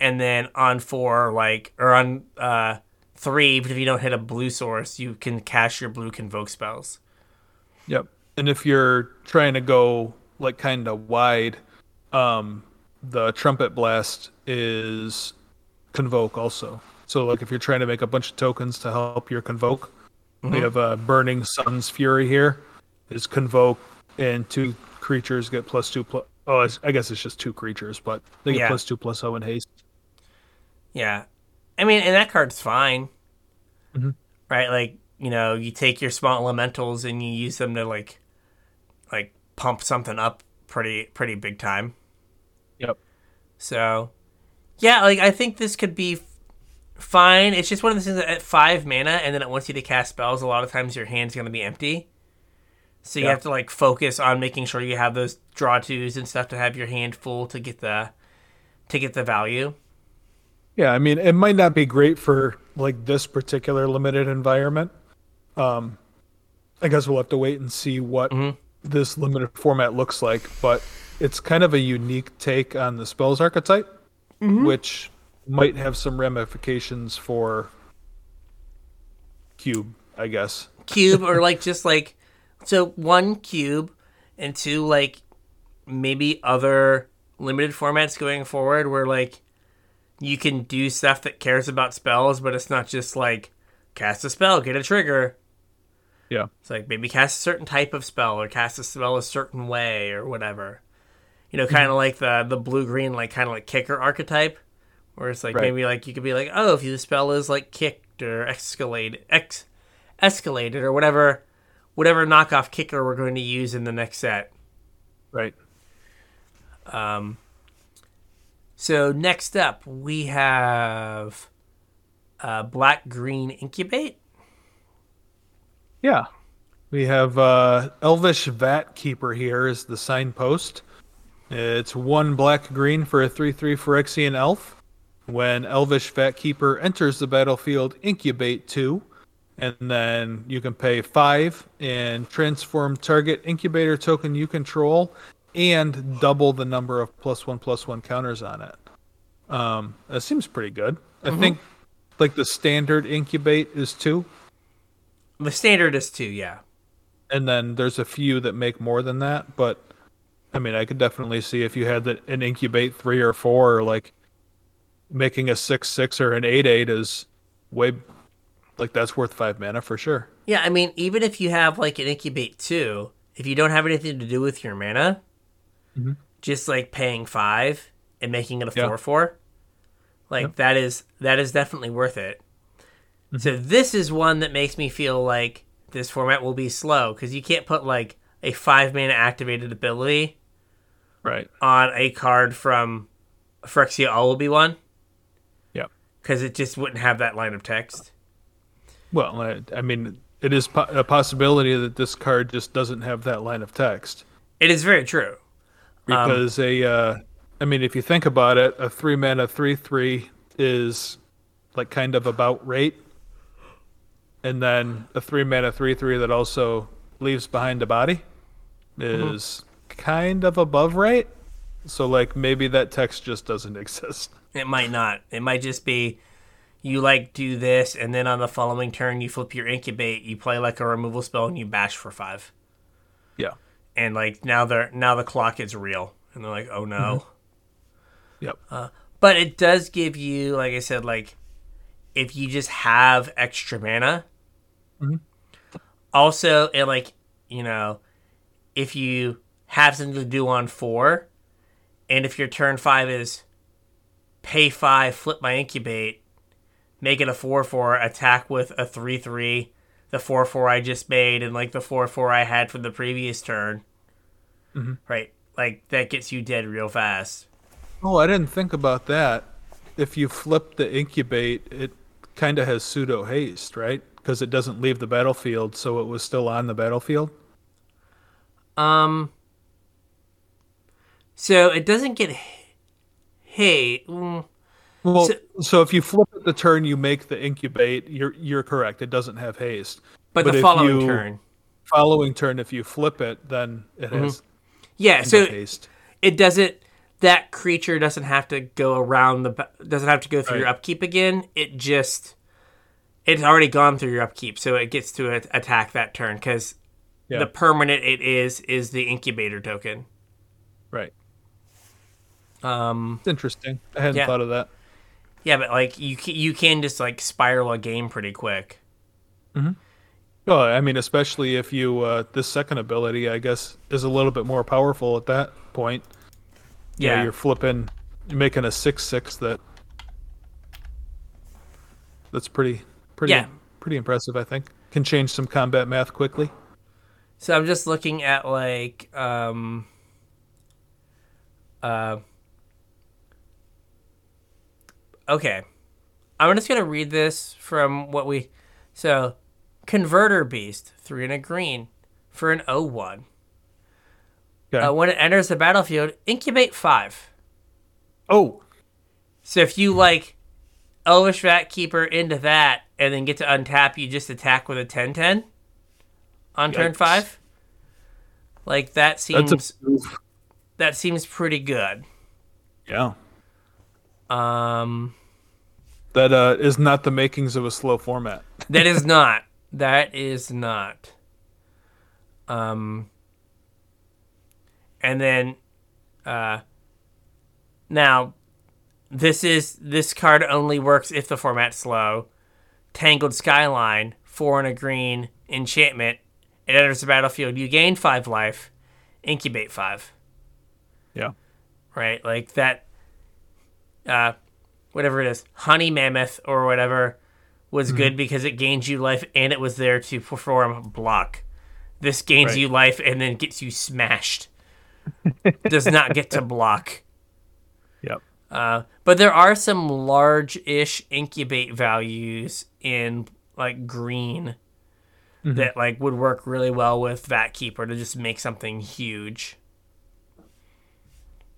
and then on four like or on uh three. But if you don't hit a blue source, you can cast your blue convoke spells. Yep. And if you're trying to go like kind of wide, um, the trumpet blast is convoke also. So like if you're trying to make a bunch of tokens to help your convoke, we have uh, burning sun's fury here is convoke, and two creatures get plus two plus. Oh, I guess it's just two creatures, but they get Yeah. plus two plus zero in haste. Yeah, I mean, and that card's fine, Mhm. right? Like you know, you take your small elementals and you use them to like, like pump something up pretty pretty big time. Yep. So, yeah, like I think this could be fine. It's just one of those things that at five mana, and then it wants you to cast spells. A lot of times, your hand's going to be empty, so you Yeah. have to like focus on making sure you have those draw twos and stuff to have your hand full to get the to get the value. Yeah, I mean, it might not be great for like this particular limited environment. Um, I guess we'll have to wait and see what this limited format looks like, but it's kind of a unique take on the spells archetype, Mm-hmm. which might have some ramifications for cube, I guess. cube or like just like so one cube and two like maybe other limited formats going forward where like you can do stuff that cares about spells but it's not just like cast a spell get a trigger Yeah. it's like maybe cast a certain type of spell or cast a spell a certain way or whatever you know kind of like the the blue green like kind of like kicker archetype where it's like Right. maybe like you could be like oh if the spell is like kicked or escalated ex escalated or whatever whatever knockoff kicker we're going to use in the next set Right. um so next up we have uh black green incubate Yeah. We have uh, Elvish Vatkeeper here is the signpost. It's one black green for a 3 3 Phyrexian elf. When Elvish Vatkeeper enters the battlefield, incubate two. And then you can pay five and transform target incubator token you control and double the number of plus one plus one counters on it. Um, that seems pretty good. I think like the standard incubate is two. the standard is two yeah and then there's a few that make more than that but i mean i could definitely see if you had the, an incubate three or four like making a six six or an eight eight is way like that's worth five mana for sure. Yeah i mean even if you have like an incubate two if you don't have anything to do with your mana mm-hmm. just like paying five and making it a Yeah. four four like that is that is definitely worth it. So mm-hmm. this is one that makes me feel like this format will be slow because you can't put like a five mana activated ability right. on a card from Phyrexia All will be one. Yeah because it just wouldn't have that line of text. well i, I mean it is po- a possibility that this card just doesn't have that line of text. It is very true. because a uh i mean if you think about it a three mana three three is like kind of about rate. And then a three mana three three that also leaves behind a body is kind of above right. so like maybe that text just doesn't exist It might not. It might just be you like do this, and then on the following turn you flip your incubate, you play like a removal spell, and you bash for five. yeah And like now they're now the clock is real, and they're like, oh no. Mm-hmm. yep uh, But it does give you, like I said, like if you just have extra mana. Mm-hmm. Also, and like you know, if you have something to do on four, and if your turn five is pay five, flip my incubate, make it a four four, attack with a three three, the four four I just made, and like the four four I had from the previous turn. Right, like that gets you dead real fast. oh i didn't think about that if you flip the incubate it kind of has pseudo haste right because it doesn't leave the battlefield so it was still on the battlefield Um. So it doesn't get hey. mm, Well, so, so, if you flip it the turn you make the incubate, you're you're correct. It doesn't have haste. But, but the following you, turn, following turn, if you flip it, then it mm-hmm. has. Yeah, so haste. it doesn't. That creature doesn't have to go around the. Doesn't have to go through right. your upkeep again. It just. It's already gone through your upkeep, so it gets to attack that turn because yeah. the permanent it is is the incubator token. Right. Um, it's interesting. I hadn't yeah. thought of that. Yeah, but like you you can just like spiral a game pretty quick. Mm-hmm. Well, I mean, especially if you uh, this second ability, I guess, is a little bit more powerful at that point. Yeah, yeah you're flipping, you're making a six six that. That's pretty pretty yeah. pretty impressive. I think can change some combat math quickly. So I'm just looking at like um. Uh, okay. I'm just gonna read this from what we so converter beast three and a green for an O one. Okay. Uh, when it enters the battlefield, incubate five. Oh. So if you like Elvish Vatkeeper into that and then get to untap, you just attack with a 10 10 on Yikes. turn five. Like that seems that seems pretty good. Yeah. Um, that uh, is not the makings of a slow format. that is not. That is not. Um, and then, uh, now, this is this card only works if the format's slow. Tangled Skyline, four and a green enchantment. It enters the battlefield. You gain five life, incubate five. Yeah. Right, like that uh, whatever it is, honey mammoth or whatever, was mm-hmm. good because it gains you life and it was there to perform block. This gains right. you life and then gets you smashed. Does not get to block. Yep. Uh, but there are some large-ish incubate values in like green mm-hmm. that like would work really well with Vatkeeper to just make something huge.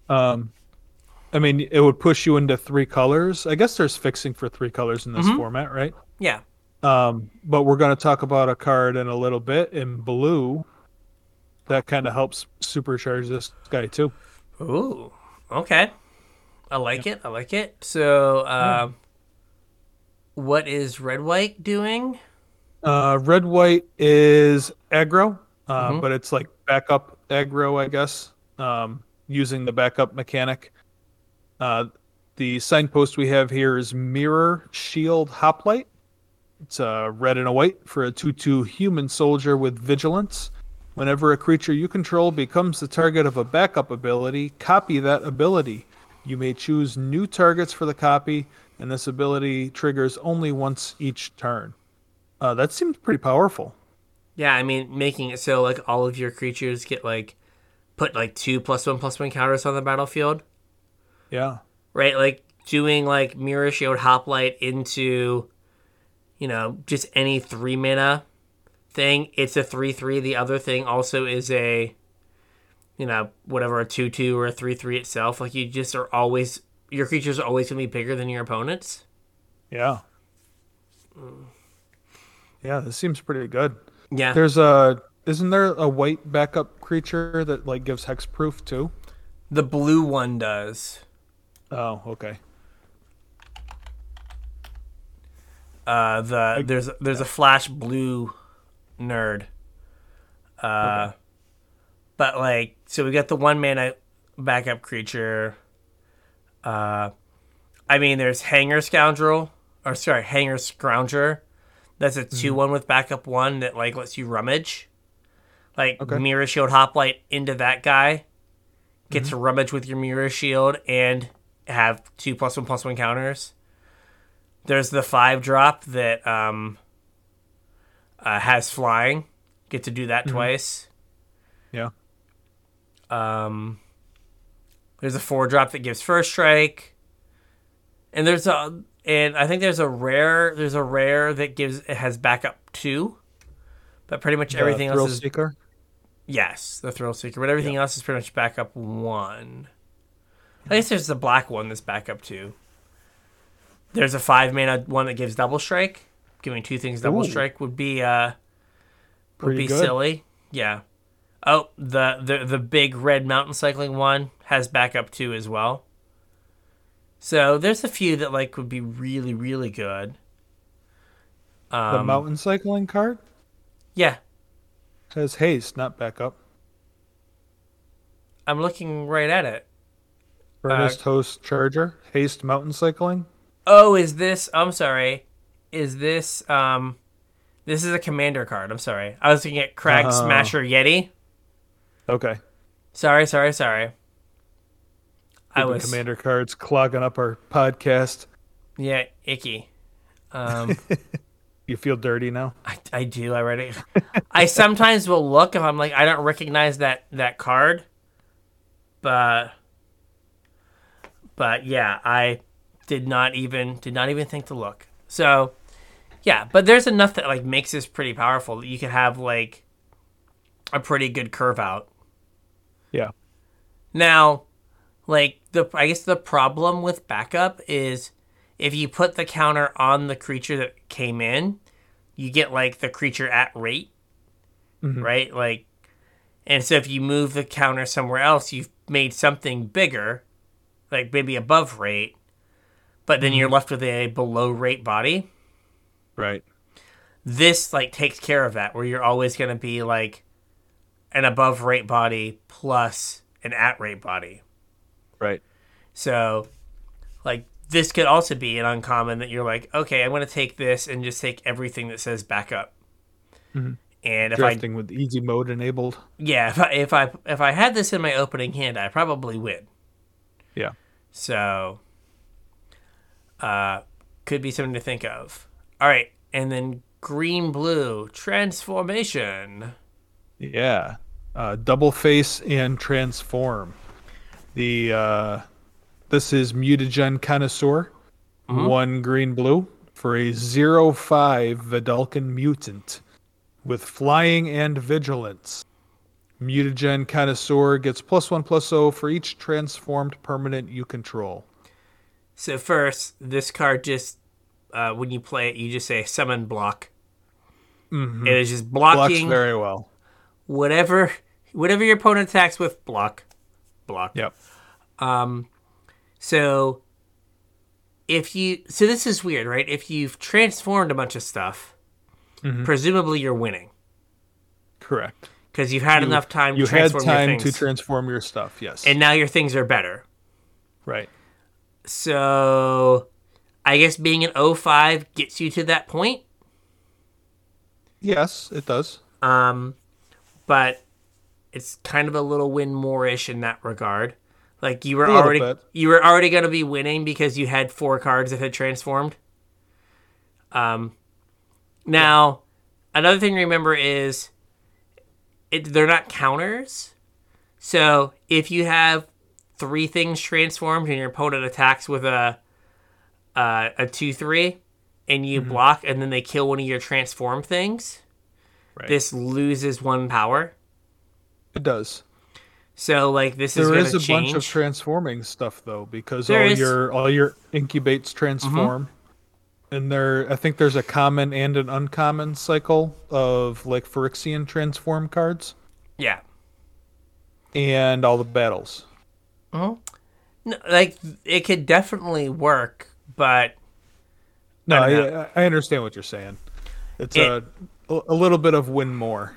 Um, I mean, it would push you into three colors. I guess there's fixing for three colors in this mm-hmm. format, right? Yeah. Um, but we're going to talk about a card in a little bit in blue that kind of helps supercharge this guy too. Ooh, okay. I like yeah. it. I like it. So, uh, yeah. what is red white doing? Uh, red white is aggro, uh, mm-hmm. but it's like backup aggro, I guess, um, using the backup mechanic. Uh, the signpost we have here is Mirror Shield Hoplite. It's a red and a white for a 2 2 human soldier with vigilance. Whenever a creature you control becomes the target of a backup ability, copy that ability. You may choose new targets for the copy, and this ability triggers only once each turn. Uh, that seems pretty powerful. Yeah, I mean, making it so like all of your creatures get like put like two plus one plus one counters on the battlefield. Yeah. Right? Like doing like Mirror Shield Hoplite into, you know, just any three mana thing. It's a 3 3. The other thing also is a, you know, whatever, a 2 2 or a 3 3 itself. Like you just are always, your creatures are always going to be bigger than your opponents. Yeah. Mm. Yeah, this seems pretty good. Yeah. There's a, isn't there a white backup creature that like gives hexproof too? The blue one does. Oh, okay. Uh, the there's there's a flash blue nerd. Uh, okay. but like so we got the one mana backup creature. Uh, I mean there's Hangar Scoundrel or sorry Hangar Scrounger. That's a two mm-hmm. one with backup one that like lets you rummage. Like okay. mirror shield hoplite into that guy. Gets mm-hmm. to rummage with your mirror shield and have two plus one plus one counters. There's the five drop that um, uh, has flying. Get to do that mm-hmm. twice. Yeah. Um, there's a four drop that gives first strike, and there's a and I think there's a rare there's a rare that gives it has backup two, but pretty much the everything else is seeker. Yes, the thrill seeker, but everything else is pretty much backup one. I guess there's the black one that's back up too. there's a five mana one that gives double strike. Giving two things double Ooh. strike would be uh would Pretty be good. silly. Yeah. Oh, the, the the big red mountain cycling one has backup too as well. So there's a few that like would be really really good. The Um, mountain cycling card Yeah, has haste, not backup. I'm looking right at it. Furnace Host Charger, haste mountain cycling. Oh, is this? I'm sorry. Is this? Um, this is a commander card. I'm sorry. I was looking at Crag Oh. Smasher Yeti. Okay. Sorry, sorry, sorry. I was commander cards clogging up our podcast. yeah icky. Um, You feel dirty now? I, I do. I read it. I sometimes will look if I'm like I don't recognize that that card, but but yeah, I did not even did not even think to look. So yeah, but there's enough that like makes this pretty powerful that you could have like a pretty good curve out. Yeah. Now, like the I guess the problem with backup is if you put the counter on the creature that came in, you get like the creature at rate, mm-hmm. right? Like, and so if you move the counter somewhere else, you've made something bigger, like maybe above rate, but then you're mm-hmm. left with a below rate body. Right. This like takes care of that, where you're always going to be like an above rate body plus an at rate body. Right. So, like, this could also be an uncommon that you're like, okay, I'm going to take this and just take everything that says backup. Mm-hmm. And if I, Drafting with easy mode enabled. yeah, if I, if I if I had this in my opening hand, I probably win. Yeah. So, uh, could be something to think of. All right, and then green blue transformation. Yeah. Uh, double face and transform. The uh, this is mutagen connoisseur. One green blue for a zero five Vedalken mutant with flying and vigilance. Mutagen connoisseur gets plus one plus zero for each transformed permanent you control. So first, this card just uh, when you play it, you just say summon block. It is just Blocks blocking very well. whatever whatever your opponent attacks with block block Yep. Um, so if you so this is weird right if you've transformed a bunch of stuff Mm-hmm. presumably you're winning Correct. Because you've had enough time to You had transform time your to transform your stuff. Yes. and now your things are better right. so i guess being an 05 gets you to that point Yes, it does. um but it's kind of a little win more-ish in that regard like you were already bit. you were already going to be winning because you had four cards that had transformed um now another thing to remember is it, they're not counters so if you have three things transformed and your opponent attacks with a uh, a 2-3 and you block and then they kill one of your transformed things Right. this loses one power It does. so like this is There going is a change bunch of transforming stuff though, because There all is. Mm-hmm. your all your incubates transform, and there I think there's a common and an uncommon cycle of like Phyrexian transform cards yeah and all the battles. Uh-huh. no, like it could definitely work but No, I I, I understand what you're saying. It's It- a a little bit of win more.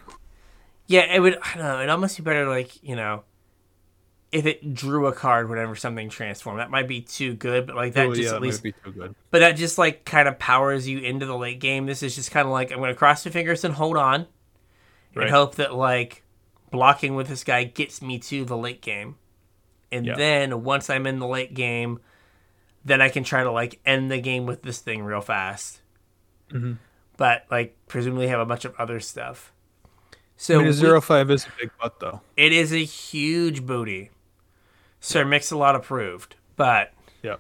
yeah it would i don't know it'd almost be better like you know if it drew a card whenever something transformed that might be too good but like that oh, just yeah, at least be too good. but that just like kind of powers you into the late game this is just kind of like i'm going to cross my fingers and hold on Right. and hope that like blocking with this guy gets me to the late game and Yeah. then once i'm in the late game then i can try to like end the game with this thing real fast Mm-hmm. but like presumably have a bunch of other stuff I so mean, a we- zero five is a big butt though. it is a huge booty sir mix a lot approved but Yeah.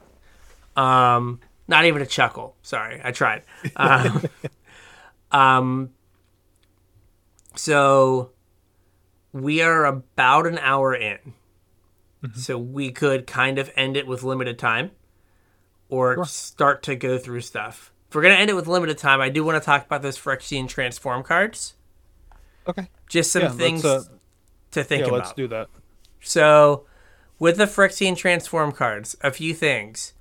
um not even a chuckle sorry i tried um, um so we are about an hour in so we could kind of end it with limited time or sure. start to go through stuff. If we're gonna end it with limited time, I do want to talk about those Phyrexian transform cards. Okay. Just some yeah, things uh, to think yeah, about. Let's do that. So, with the Phyrexian transform cards, a few things.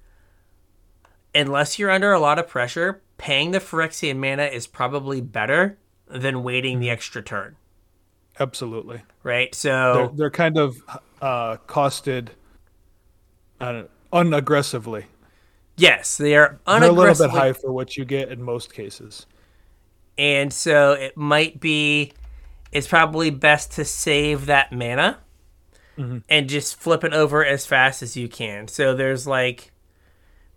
Unless you're under a lot of pressure, paying the Phyrexian mana is probably better than waiting the extra turn. Absolutely. Right. So they're, they're kind of uh, costed uh, unaggressively. Yes, they are unaggressively. They're a little bit high for what you get in most cases. And so it might be, it's probably best to save that mana mm-hmm. and just flip it over as fast as you can. So there's like,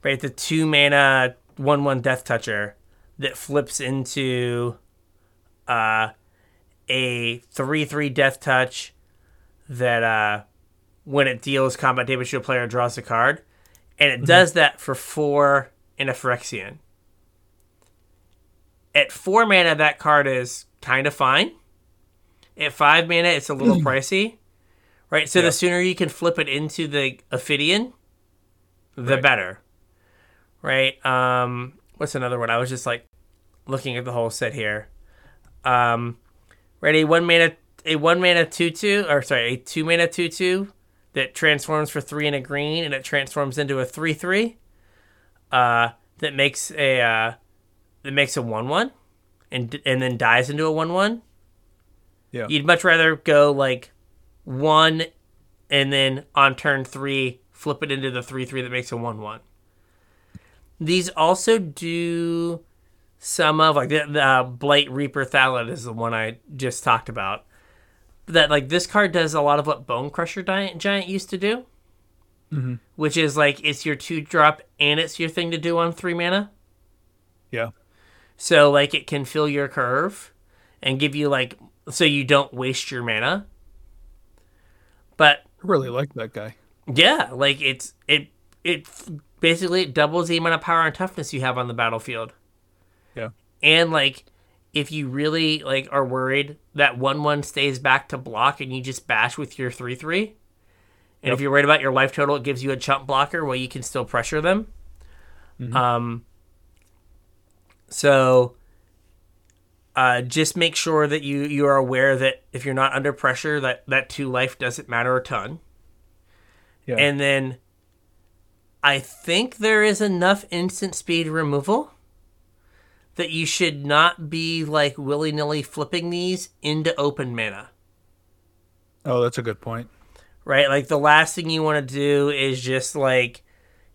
right, the two mana one one Death Toucher that flips into uh, a three three Death Touch that uh, when it deals combat damage to a player draws a card, and it mm-hmm. does that for four in a Phyrexian. At four mana, that card is kind of fine. At five mana, it's a little pricey, right? So yep. the sooner you can flip it into the Ophidian, the right. better right? Um, what's another one? I was just like looking at the whole set here. Um, ready? One mana, a one mana two two, or sorry, a two mana two two that transforms for three and a green, and it transforms into a three three. Uh, that makes a uh, that makes a one one, and and then dies into a one one. Yeah. You'd much rather go like one, and then on turn three flip it into the three three that makes a one one. These also do some of like the, the uh, Blightreaper Thallid is the one I just talked about. That like this card does a lot of what Bonecrusher Giant, Giant used to do, mm-hmm. which is like it's your two drop and it's your thing to do on three mana. Yeah. So like it can fill your curve and give you like so you don't waste your mana. But I really like that guy. Yeah, like it's it it basically it doubles the amount of power and toughness you have on the battlefield. Yeah. And like if you really like are worried that one one stays back to block and you just bash with your three three. And yep. if you're worried about your life total, it gives you a chump blocker where you can still pressure them. Mm-hmm. Um so uh, just make sure that you you are aware that if you're not under pressure that that two life doesn't matter a ton. Yeah. And then I think there is enough instant speed removal that you should not be like willy nilly flipping these into open mana. Oh, that's a good point. Right? Like the last thing you want to do is just like,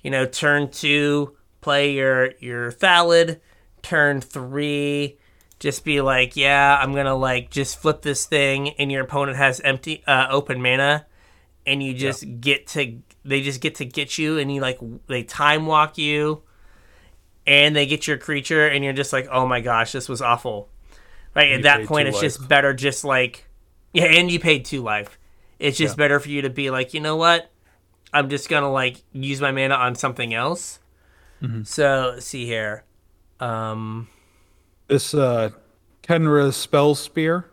you know, turn two, play your your Thallid, turn three, just be like, yeah, I'm gonna like just flip this thing, and your opponent has empty uh, open mana, and you just yeah. get to they just get to get you and you like they time walk you and they get your creature and you're just like oh my gosh this was awful right at that point it's life. just better just like yeah and you paid two life it's just yeah. better for you to be like you know what i'm just gonna like use my mana on something else mm-hmm. so see here um this uh Khenra Spellspear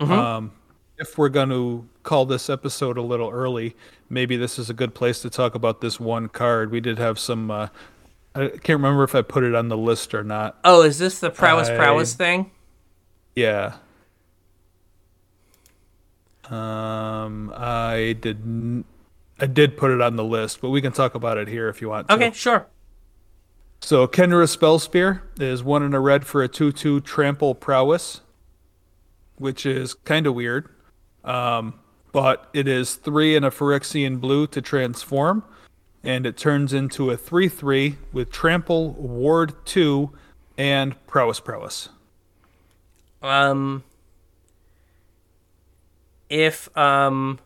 mm-hmm. um if we're going to call this episode a little early, maybe this is a good place to talk about this one card. We did have some. Uh, I can't remember if I put it on the list or not. Oh, is this the prowess I, prowess thing? Yeah. Um, I did. I did put it on the list, but we can talk about it here if you want. To. Okay, sure. So Khenra Spellspear is one in a red for a two-two trample prowess, which is kind of weird. Um, but it is three in a Phyrexian blue to transform, and it turns into a 3 3 with Trample, Ward 2, and Prowess Prowess. Um, if, um,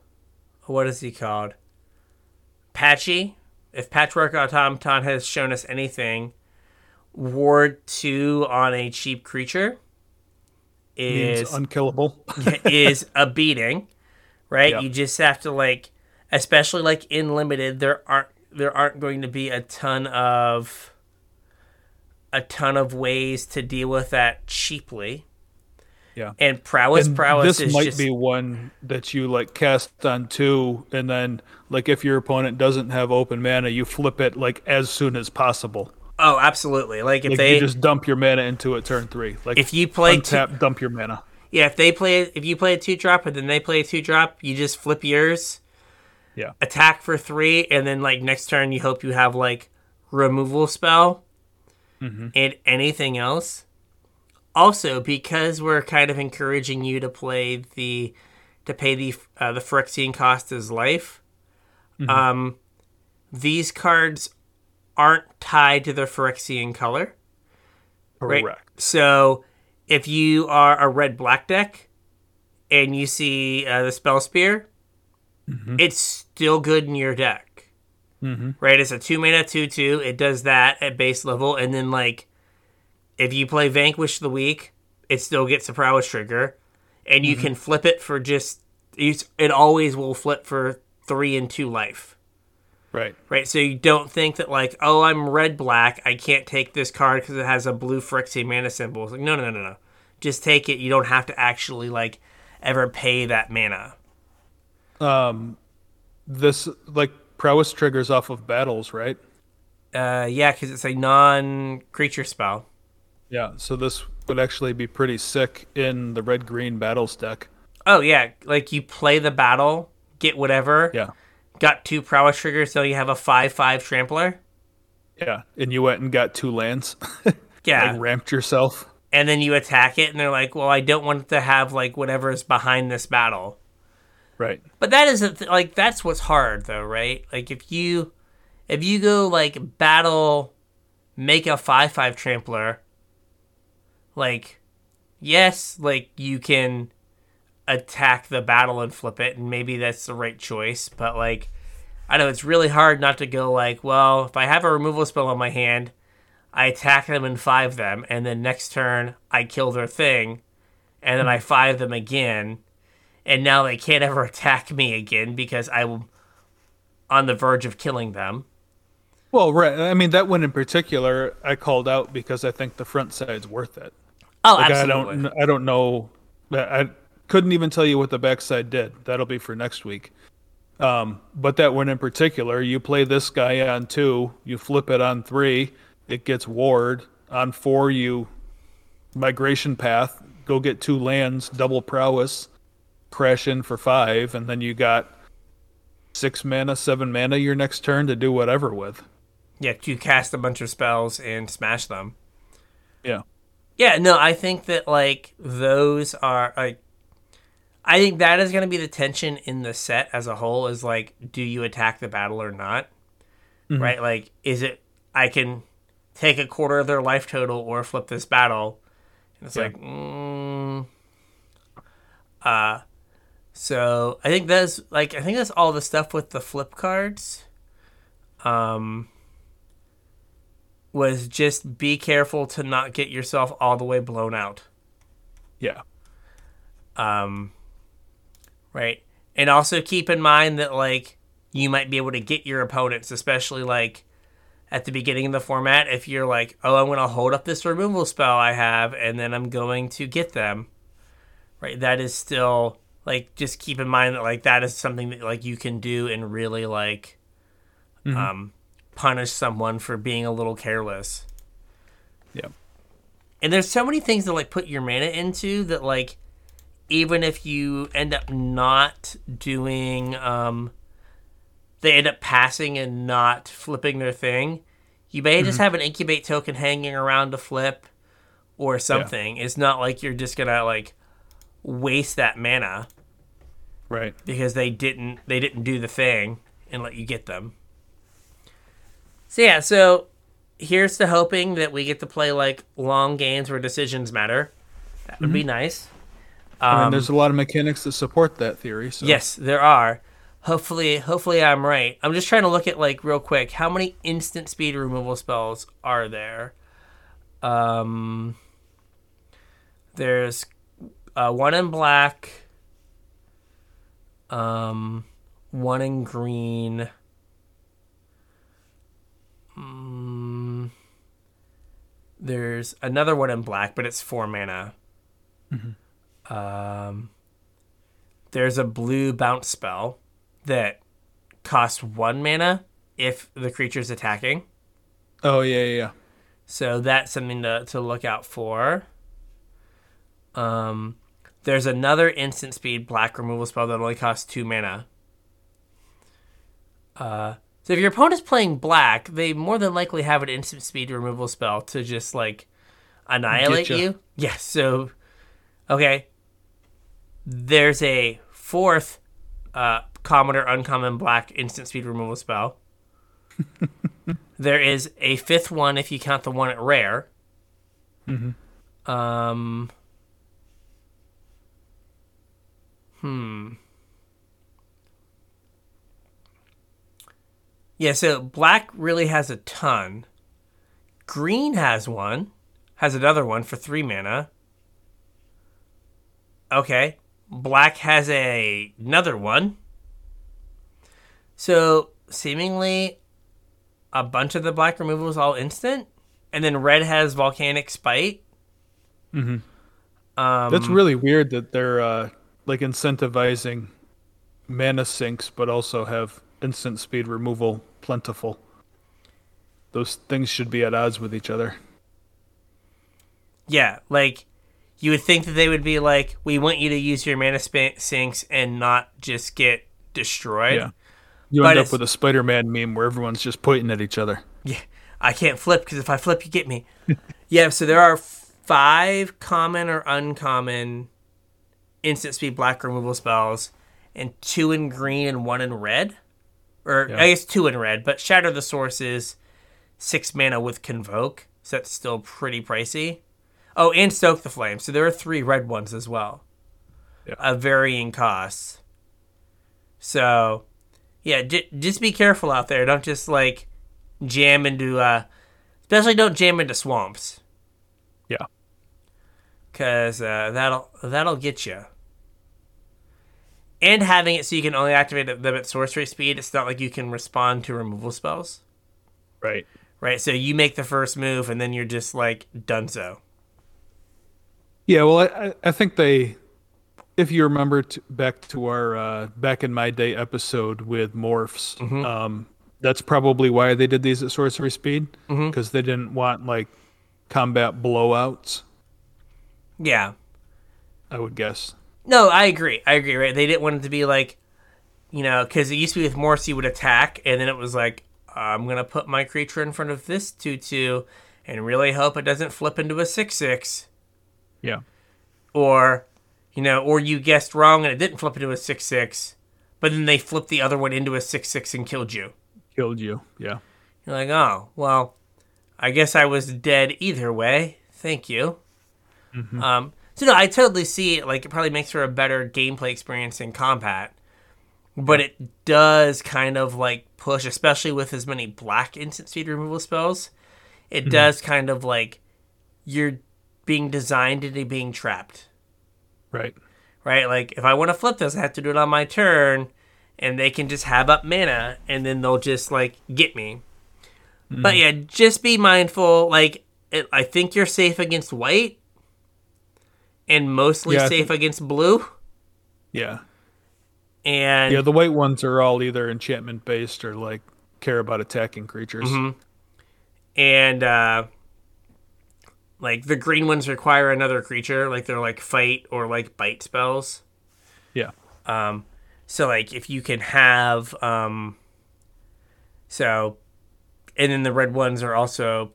what is he called? Patchy. If Patchwork Automaton has shown us anything, Ward 2 on a cheap creature is Means unkillable. is a beating, right? Yep. You just have to like, especially like in limited, there aren't there aren't going to be a ton of a ton of ways to deal with that cheaply. Yeah. And prowess, And prowess this is might just be one that you like cast on two, and then like if your opponent doesn't have open mana, you flip it like as soon as possible. oh, absolutely. Like if Like they you just dump your mana into it turn three. Like if you play two, dump your mana. yeah, if they play if you play a two drop and then they play a two drop, you just flip yours, Yeah. attack for three, and then like next turn you hope you have like removal spell mm-hmm. and anything else. Also, because we're kind of encouraging you to play the to pay the uh, the Phyrexian cost as life, um, these cards aren't tied to the Phyrexian color. Right. Correct. So if you are a red black deck and you see uh, the spell spear, it's still good in your deck. Mhm. Right? It's a two mana two two. It does that at base level, and then like if you play Vanquish the Weak, it still gets a prowess trigger, and you can flip it for just it always will flip for three and two life Right. right? So you don't think that like, oh, I'm red black, I can't take this card because it has a blue Phyrexian mana symbol. It's like, no, no, no, no, no. Just take it. You don't have to actually like ever pay that mana. Um, this like prowess triggers off of battles, right? Uh, yeah, because it's a non-creature spell. Yeah. So this would actually be pretty sick in the red green battles deck. Oh yeah, like you play the battle, get whatever. Yeah. Got two prowess triggers, so you have a five-five trampler. Yeah. And you went and got two lands. Yeah, like ramped yourself. and then you attack it, and they're like, "Well, I don't want to have like whatever is behind this battle." Right. But that isn't th- like that's what's hard though, right? Like if you if you go like battle make a 5-5 trampler like yes, like you can attack the battle and flip it and maybe that's the right choice, but like I know it's really hard not to go like, well, if I have a removal spell on my hand, I attack them and five them, and then next turn I kill their thing, and then I five them again, and now they can't ever attack me again because I'm on the verge of killing them. Well, right. I mean, that one in particular, I called out because I think the front side's worth it. Oh, Like, I don't, I don't know. I couldn't even tell you what the backside did. That'll be for next week. Um, but that one in particular, you play this guy on two, you flip it on three, it gets ward. On four, you migration path, go get two lands, double prowess, crash in for five, and then you got six mana, seven mana your next turn to do whatever with. Yeah, you cast a bunch of spells and smash them. Yeah. Yeah, no, I think that like those are like I think that is going to be the tension in the set as a whole is like do you attack the battle or not? Right? Like is it I can take a quarter of their life total or flip this battle. And it's Yeah. like mm, uh so I think that's like I think that's all the stuff with the flip cards. Um was just be careful to not get yourself all the way blown out. Yeah. Um, right. And also keep in mind that, like, you might be able to get your opponents, especially, like, at the beginning of the format, if you're like, oh, I'm going to hold up this removal spell I have, and then I'm going to get them. Right. That is still, like, just keep in mind that, like, that is something that, like, you can do and really, like, um, punish someone for being a little careless. Yeah. And there's so many things to like put your mana into that like even if you end up not doing um they end up passing and not flipping their thing, you may just have an incubate token hanging around to flip or something. It's not like you're just gonna like waste that mana Right. because they didn't they didn't do the thing and let you get them. So yeah, so here's to hoping that we get to play like long games where decisions matter. That would be nice. I mean, Um, there's a lot of mechanics that support that theory. So. Yes, there are. Hopefully, hopefully I'm right. I'm just trying to look at like real quick. How many instant speed removal spells are there? Um, there's uh, one in black. Um, one in green. Mm, there's another one in black, but it's four mana. Um, there's a blue bounce spell that costs one mana if the creature's attacking. Oh yeah, yeah, yeah. So that's something to, to look out for. Um, there's another instant speed black removal spell that only costs two mana. Uh, so if your opponent's playing black, they more than likely have an instant speed removal spell to just like annihilate you. Yes. so, okay. There's a fourth uh, common or uncommon black instant speed removal spell. there is a fifth one if you count the one at rare. Um. Hmm. Yeah, so black really has a ton. Green has one, has another one for three mana. Okay. Black has a another one. So seemingly a bunch of the black removal is all instant. And then red has volcanic spite. Mm-hmm. Um, That's really weird that they're uh, like incentivizing mana sinks, but also have instant speed removal plentiful. Those things should be at odds with each other. Yeah, like you would think that they would be like, we want you to use your mana sp- sinks and not just get destroyed. Yeah. You But end up with a Spider-Man meme where everyone's just pointing at each other. Yeah, I can't flip because if I flip, you get me. yeah, so there are five common or uncommon instant speed black removal spells, and two in green and one in red. Or Yeah. I guess two in red, but Shatter the Source is six mana with Convoke, so that's still pretty pricey. Oh, and Stoke the Flame. So there are three red ones as well. Yeah. Of varying costs. So, yeah, j- just be careful out there. Don't just like jam into, uh, especially don't jam into swamps, Yeah. cause uh, that'll that'll get you. And having it so you can only activate them at sorcery speed, it's not like you can respond to removal spells, Right. right? So you make the first move, and then you're just like done so. Yeah, well, I, I- I think they, if you remember t- back to our uh, back in my day episode with morphs, Mm-hmm. um, that's probably why they did these at sorcery speed Mm-hmm. because they didn't want like combat blowouts. Yeah. I would guess. No, I agree. I agree. Right? They didn't want it to be like, you know, because it used to be with morphs, you would attack, and then it was like, I'm gonna put my creature in front of this two-two, and really hope it doesn't flip into a six-six, Yeah. or, you know, or you guessed wrong and it didn't flip into a six-six, but then they flipped the other one into a six-six and killed you. Killed you. Yeah. You're like, oh, well, I guess I was dead either way. Thank you. Um, so no, I totally see it. Like, it probably makes for a better gameplay experience in combat, but it does kind of like push, especially with as many black instant speed removal spells. It mm-hmm. does kind of like you're being designed into being trapped Right. right? Like if I want to flip this, I have to do it on my turn, and they can just have up mana, and then they'll just like get me. But mm. yeah, just be mindful. Like it, I think you're safe against white, and mostly Yeah, safe against blue. Yeah. And Yeah. The white ones are all either enchantment based or like care about attacking creatures. Mm-hmm. and uh, like the green ones require another creature, like they're like fight or like bite spells. Yeah. Um, so like if you can have um, so, and then the red ones are also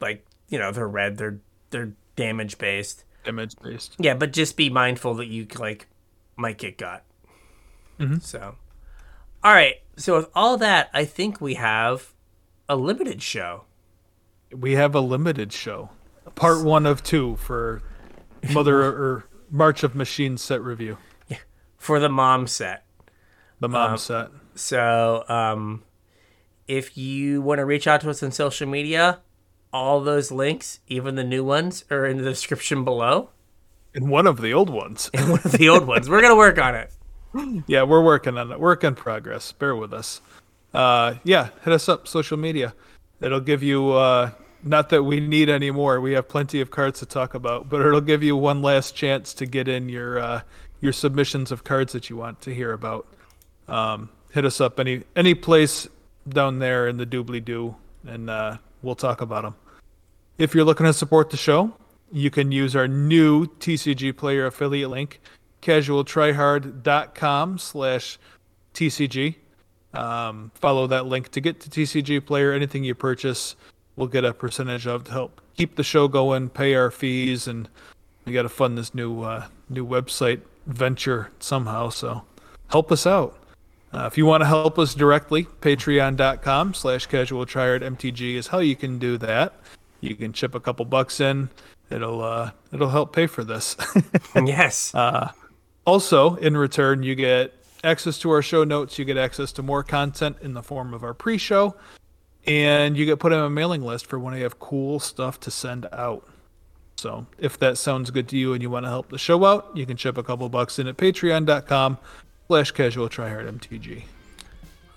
like you know they're red, they're they're damage based. Damage based. Yeah, but just be mindful that you like might get got. So, all right. So with all that, I think we have a limited show. We have a limited show, part one of two for Mother or March of Machines set review. Yeah, for the mom set. The mom set. So, um, if you want to reach out to us on social media, all those links, even the new ones, are in the description below. And one of the old ones. And one of the old ones. We're gonna work on it. yeah, we're working on it. Work in progress. Bear with us. Uh, yeah, hit us up social media. It'll give you uh, not that we need any more. We have plenty of cards to talk about, but it'll give you one last chance to get in your uh, your submissions of cards that you want to hear about. Um, hit us up any any place down there in the doobly doo, and uh, we'll talk about them. If you're looking to support the show, you can use our new TCG player affiliate link, casualtryhard.com slash TCG. Um, follow that link to get to TCG player. Anything you purchase, we'll get a percentage of to help keep the show going, pay our fees, and we got to fund this new uh, new website venture somehow. So help us out. Uh, if you want to help us directly, patreon.com slash casualtryhardmtg is how you can do that. You can chip a couple bucks in. It'll uh, it'll help pay for this. yes. Uh, also, in return, you get access to our show notes. You get access to more content in the form of our pre-show, and you get put on a mailing list for when I have cool stuff to send out. So, if that sounds good to you and you want to help the show out, you can chip a couple bucks in at patreon.com slash casual tryhard MTG.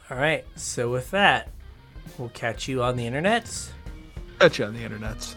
All right. So with that, we'll catch you on the internets. Catch you on the internets.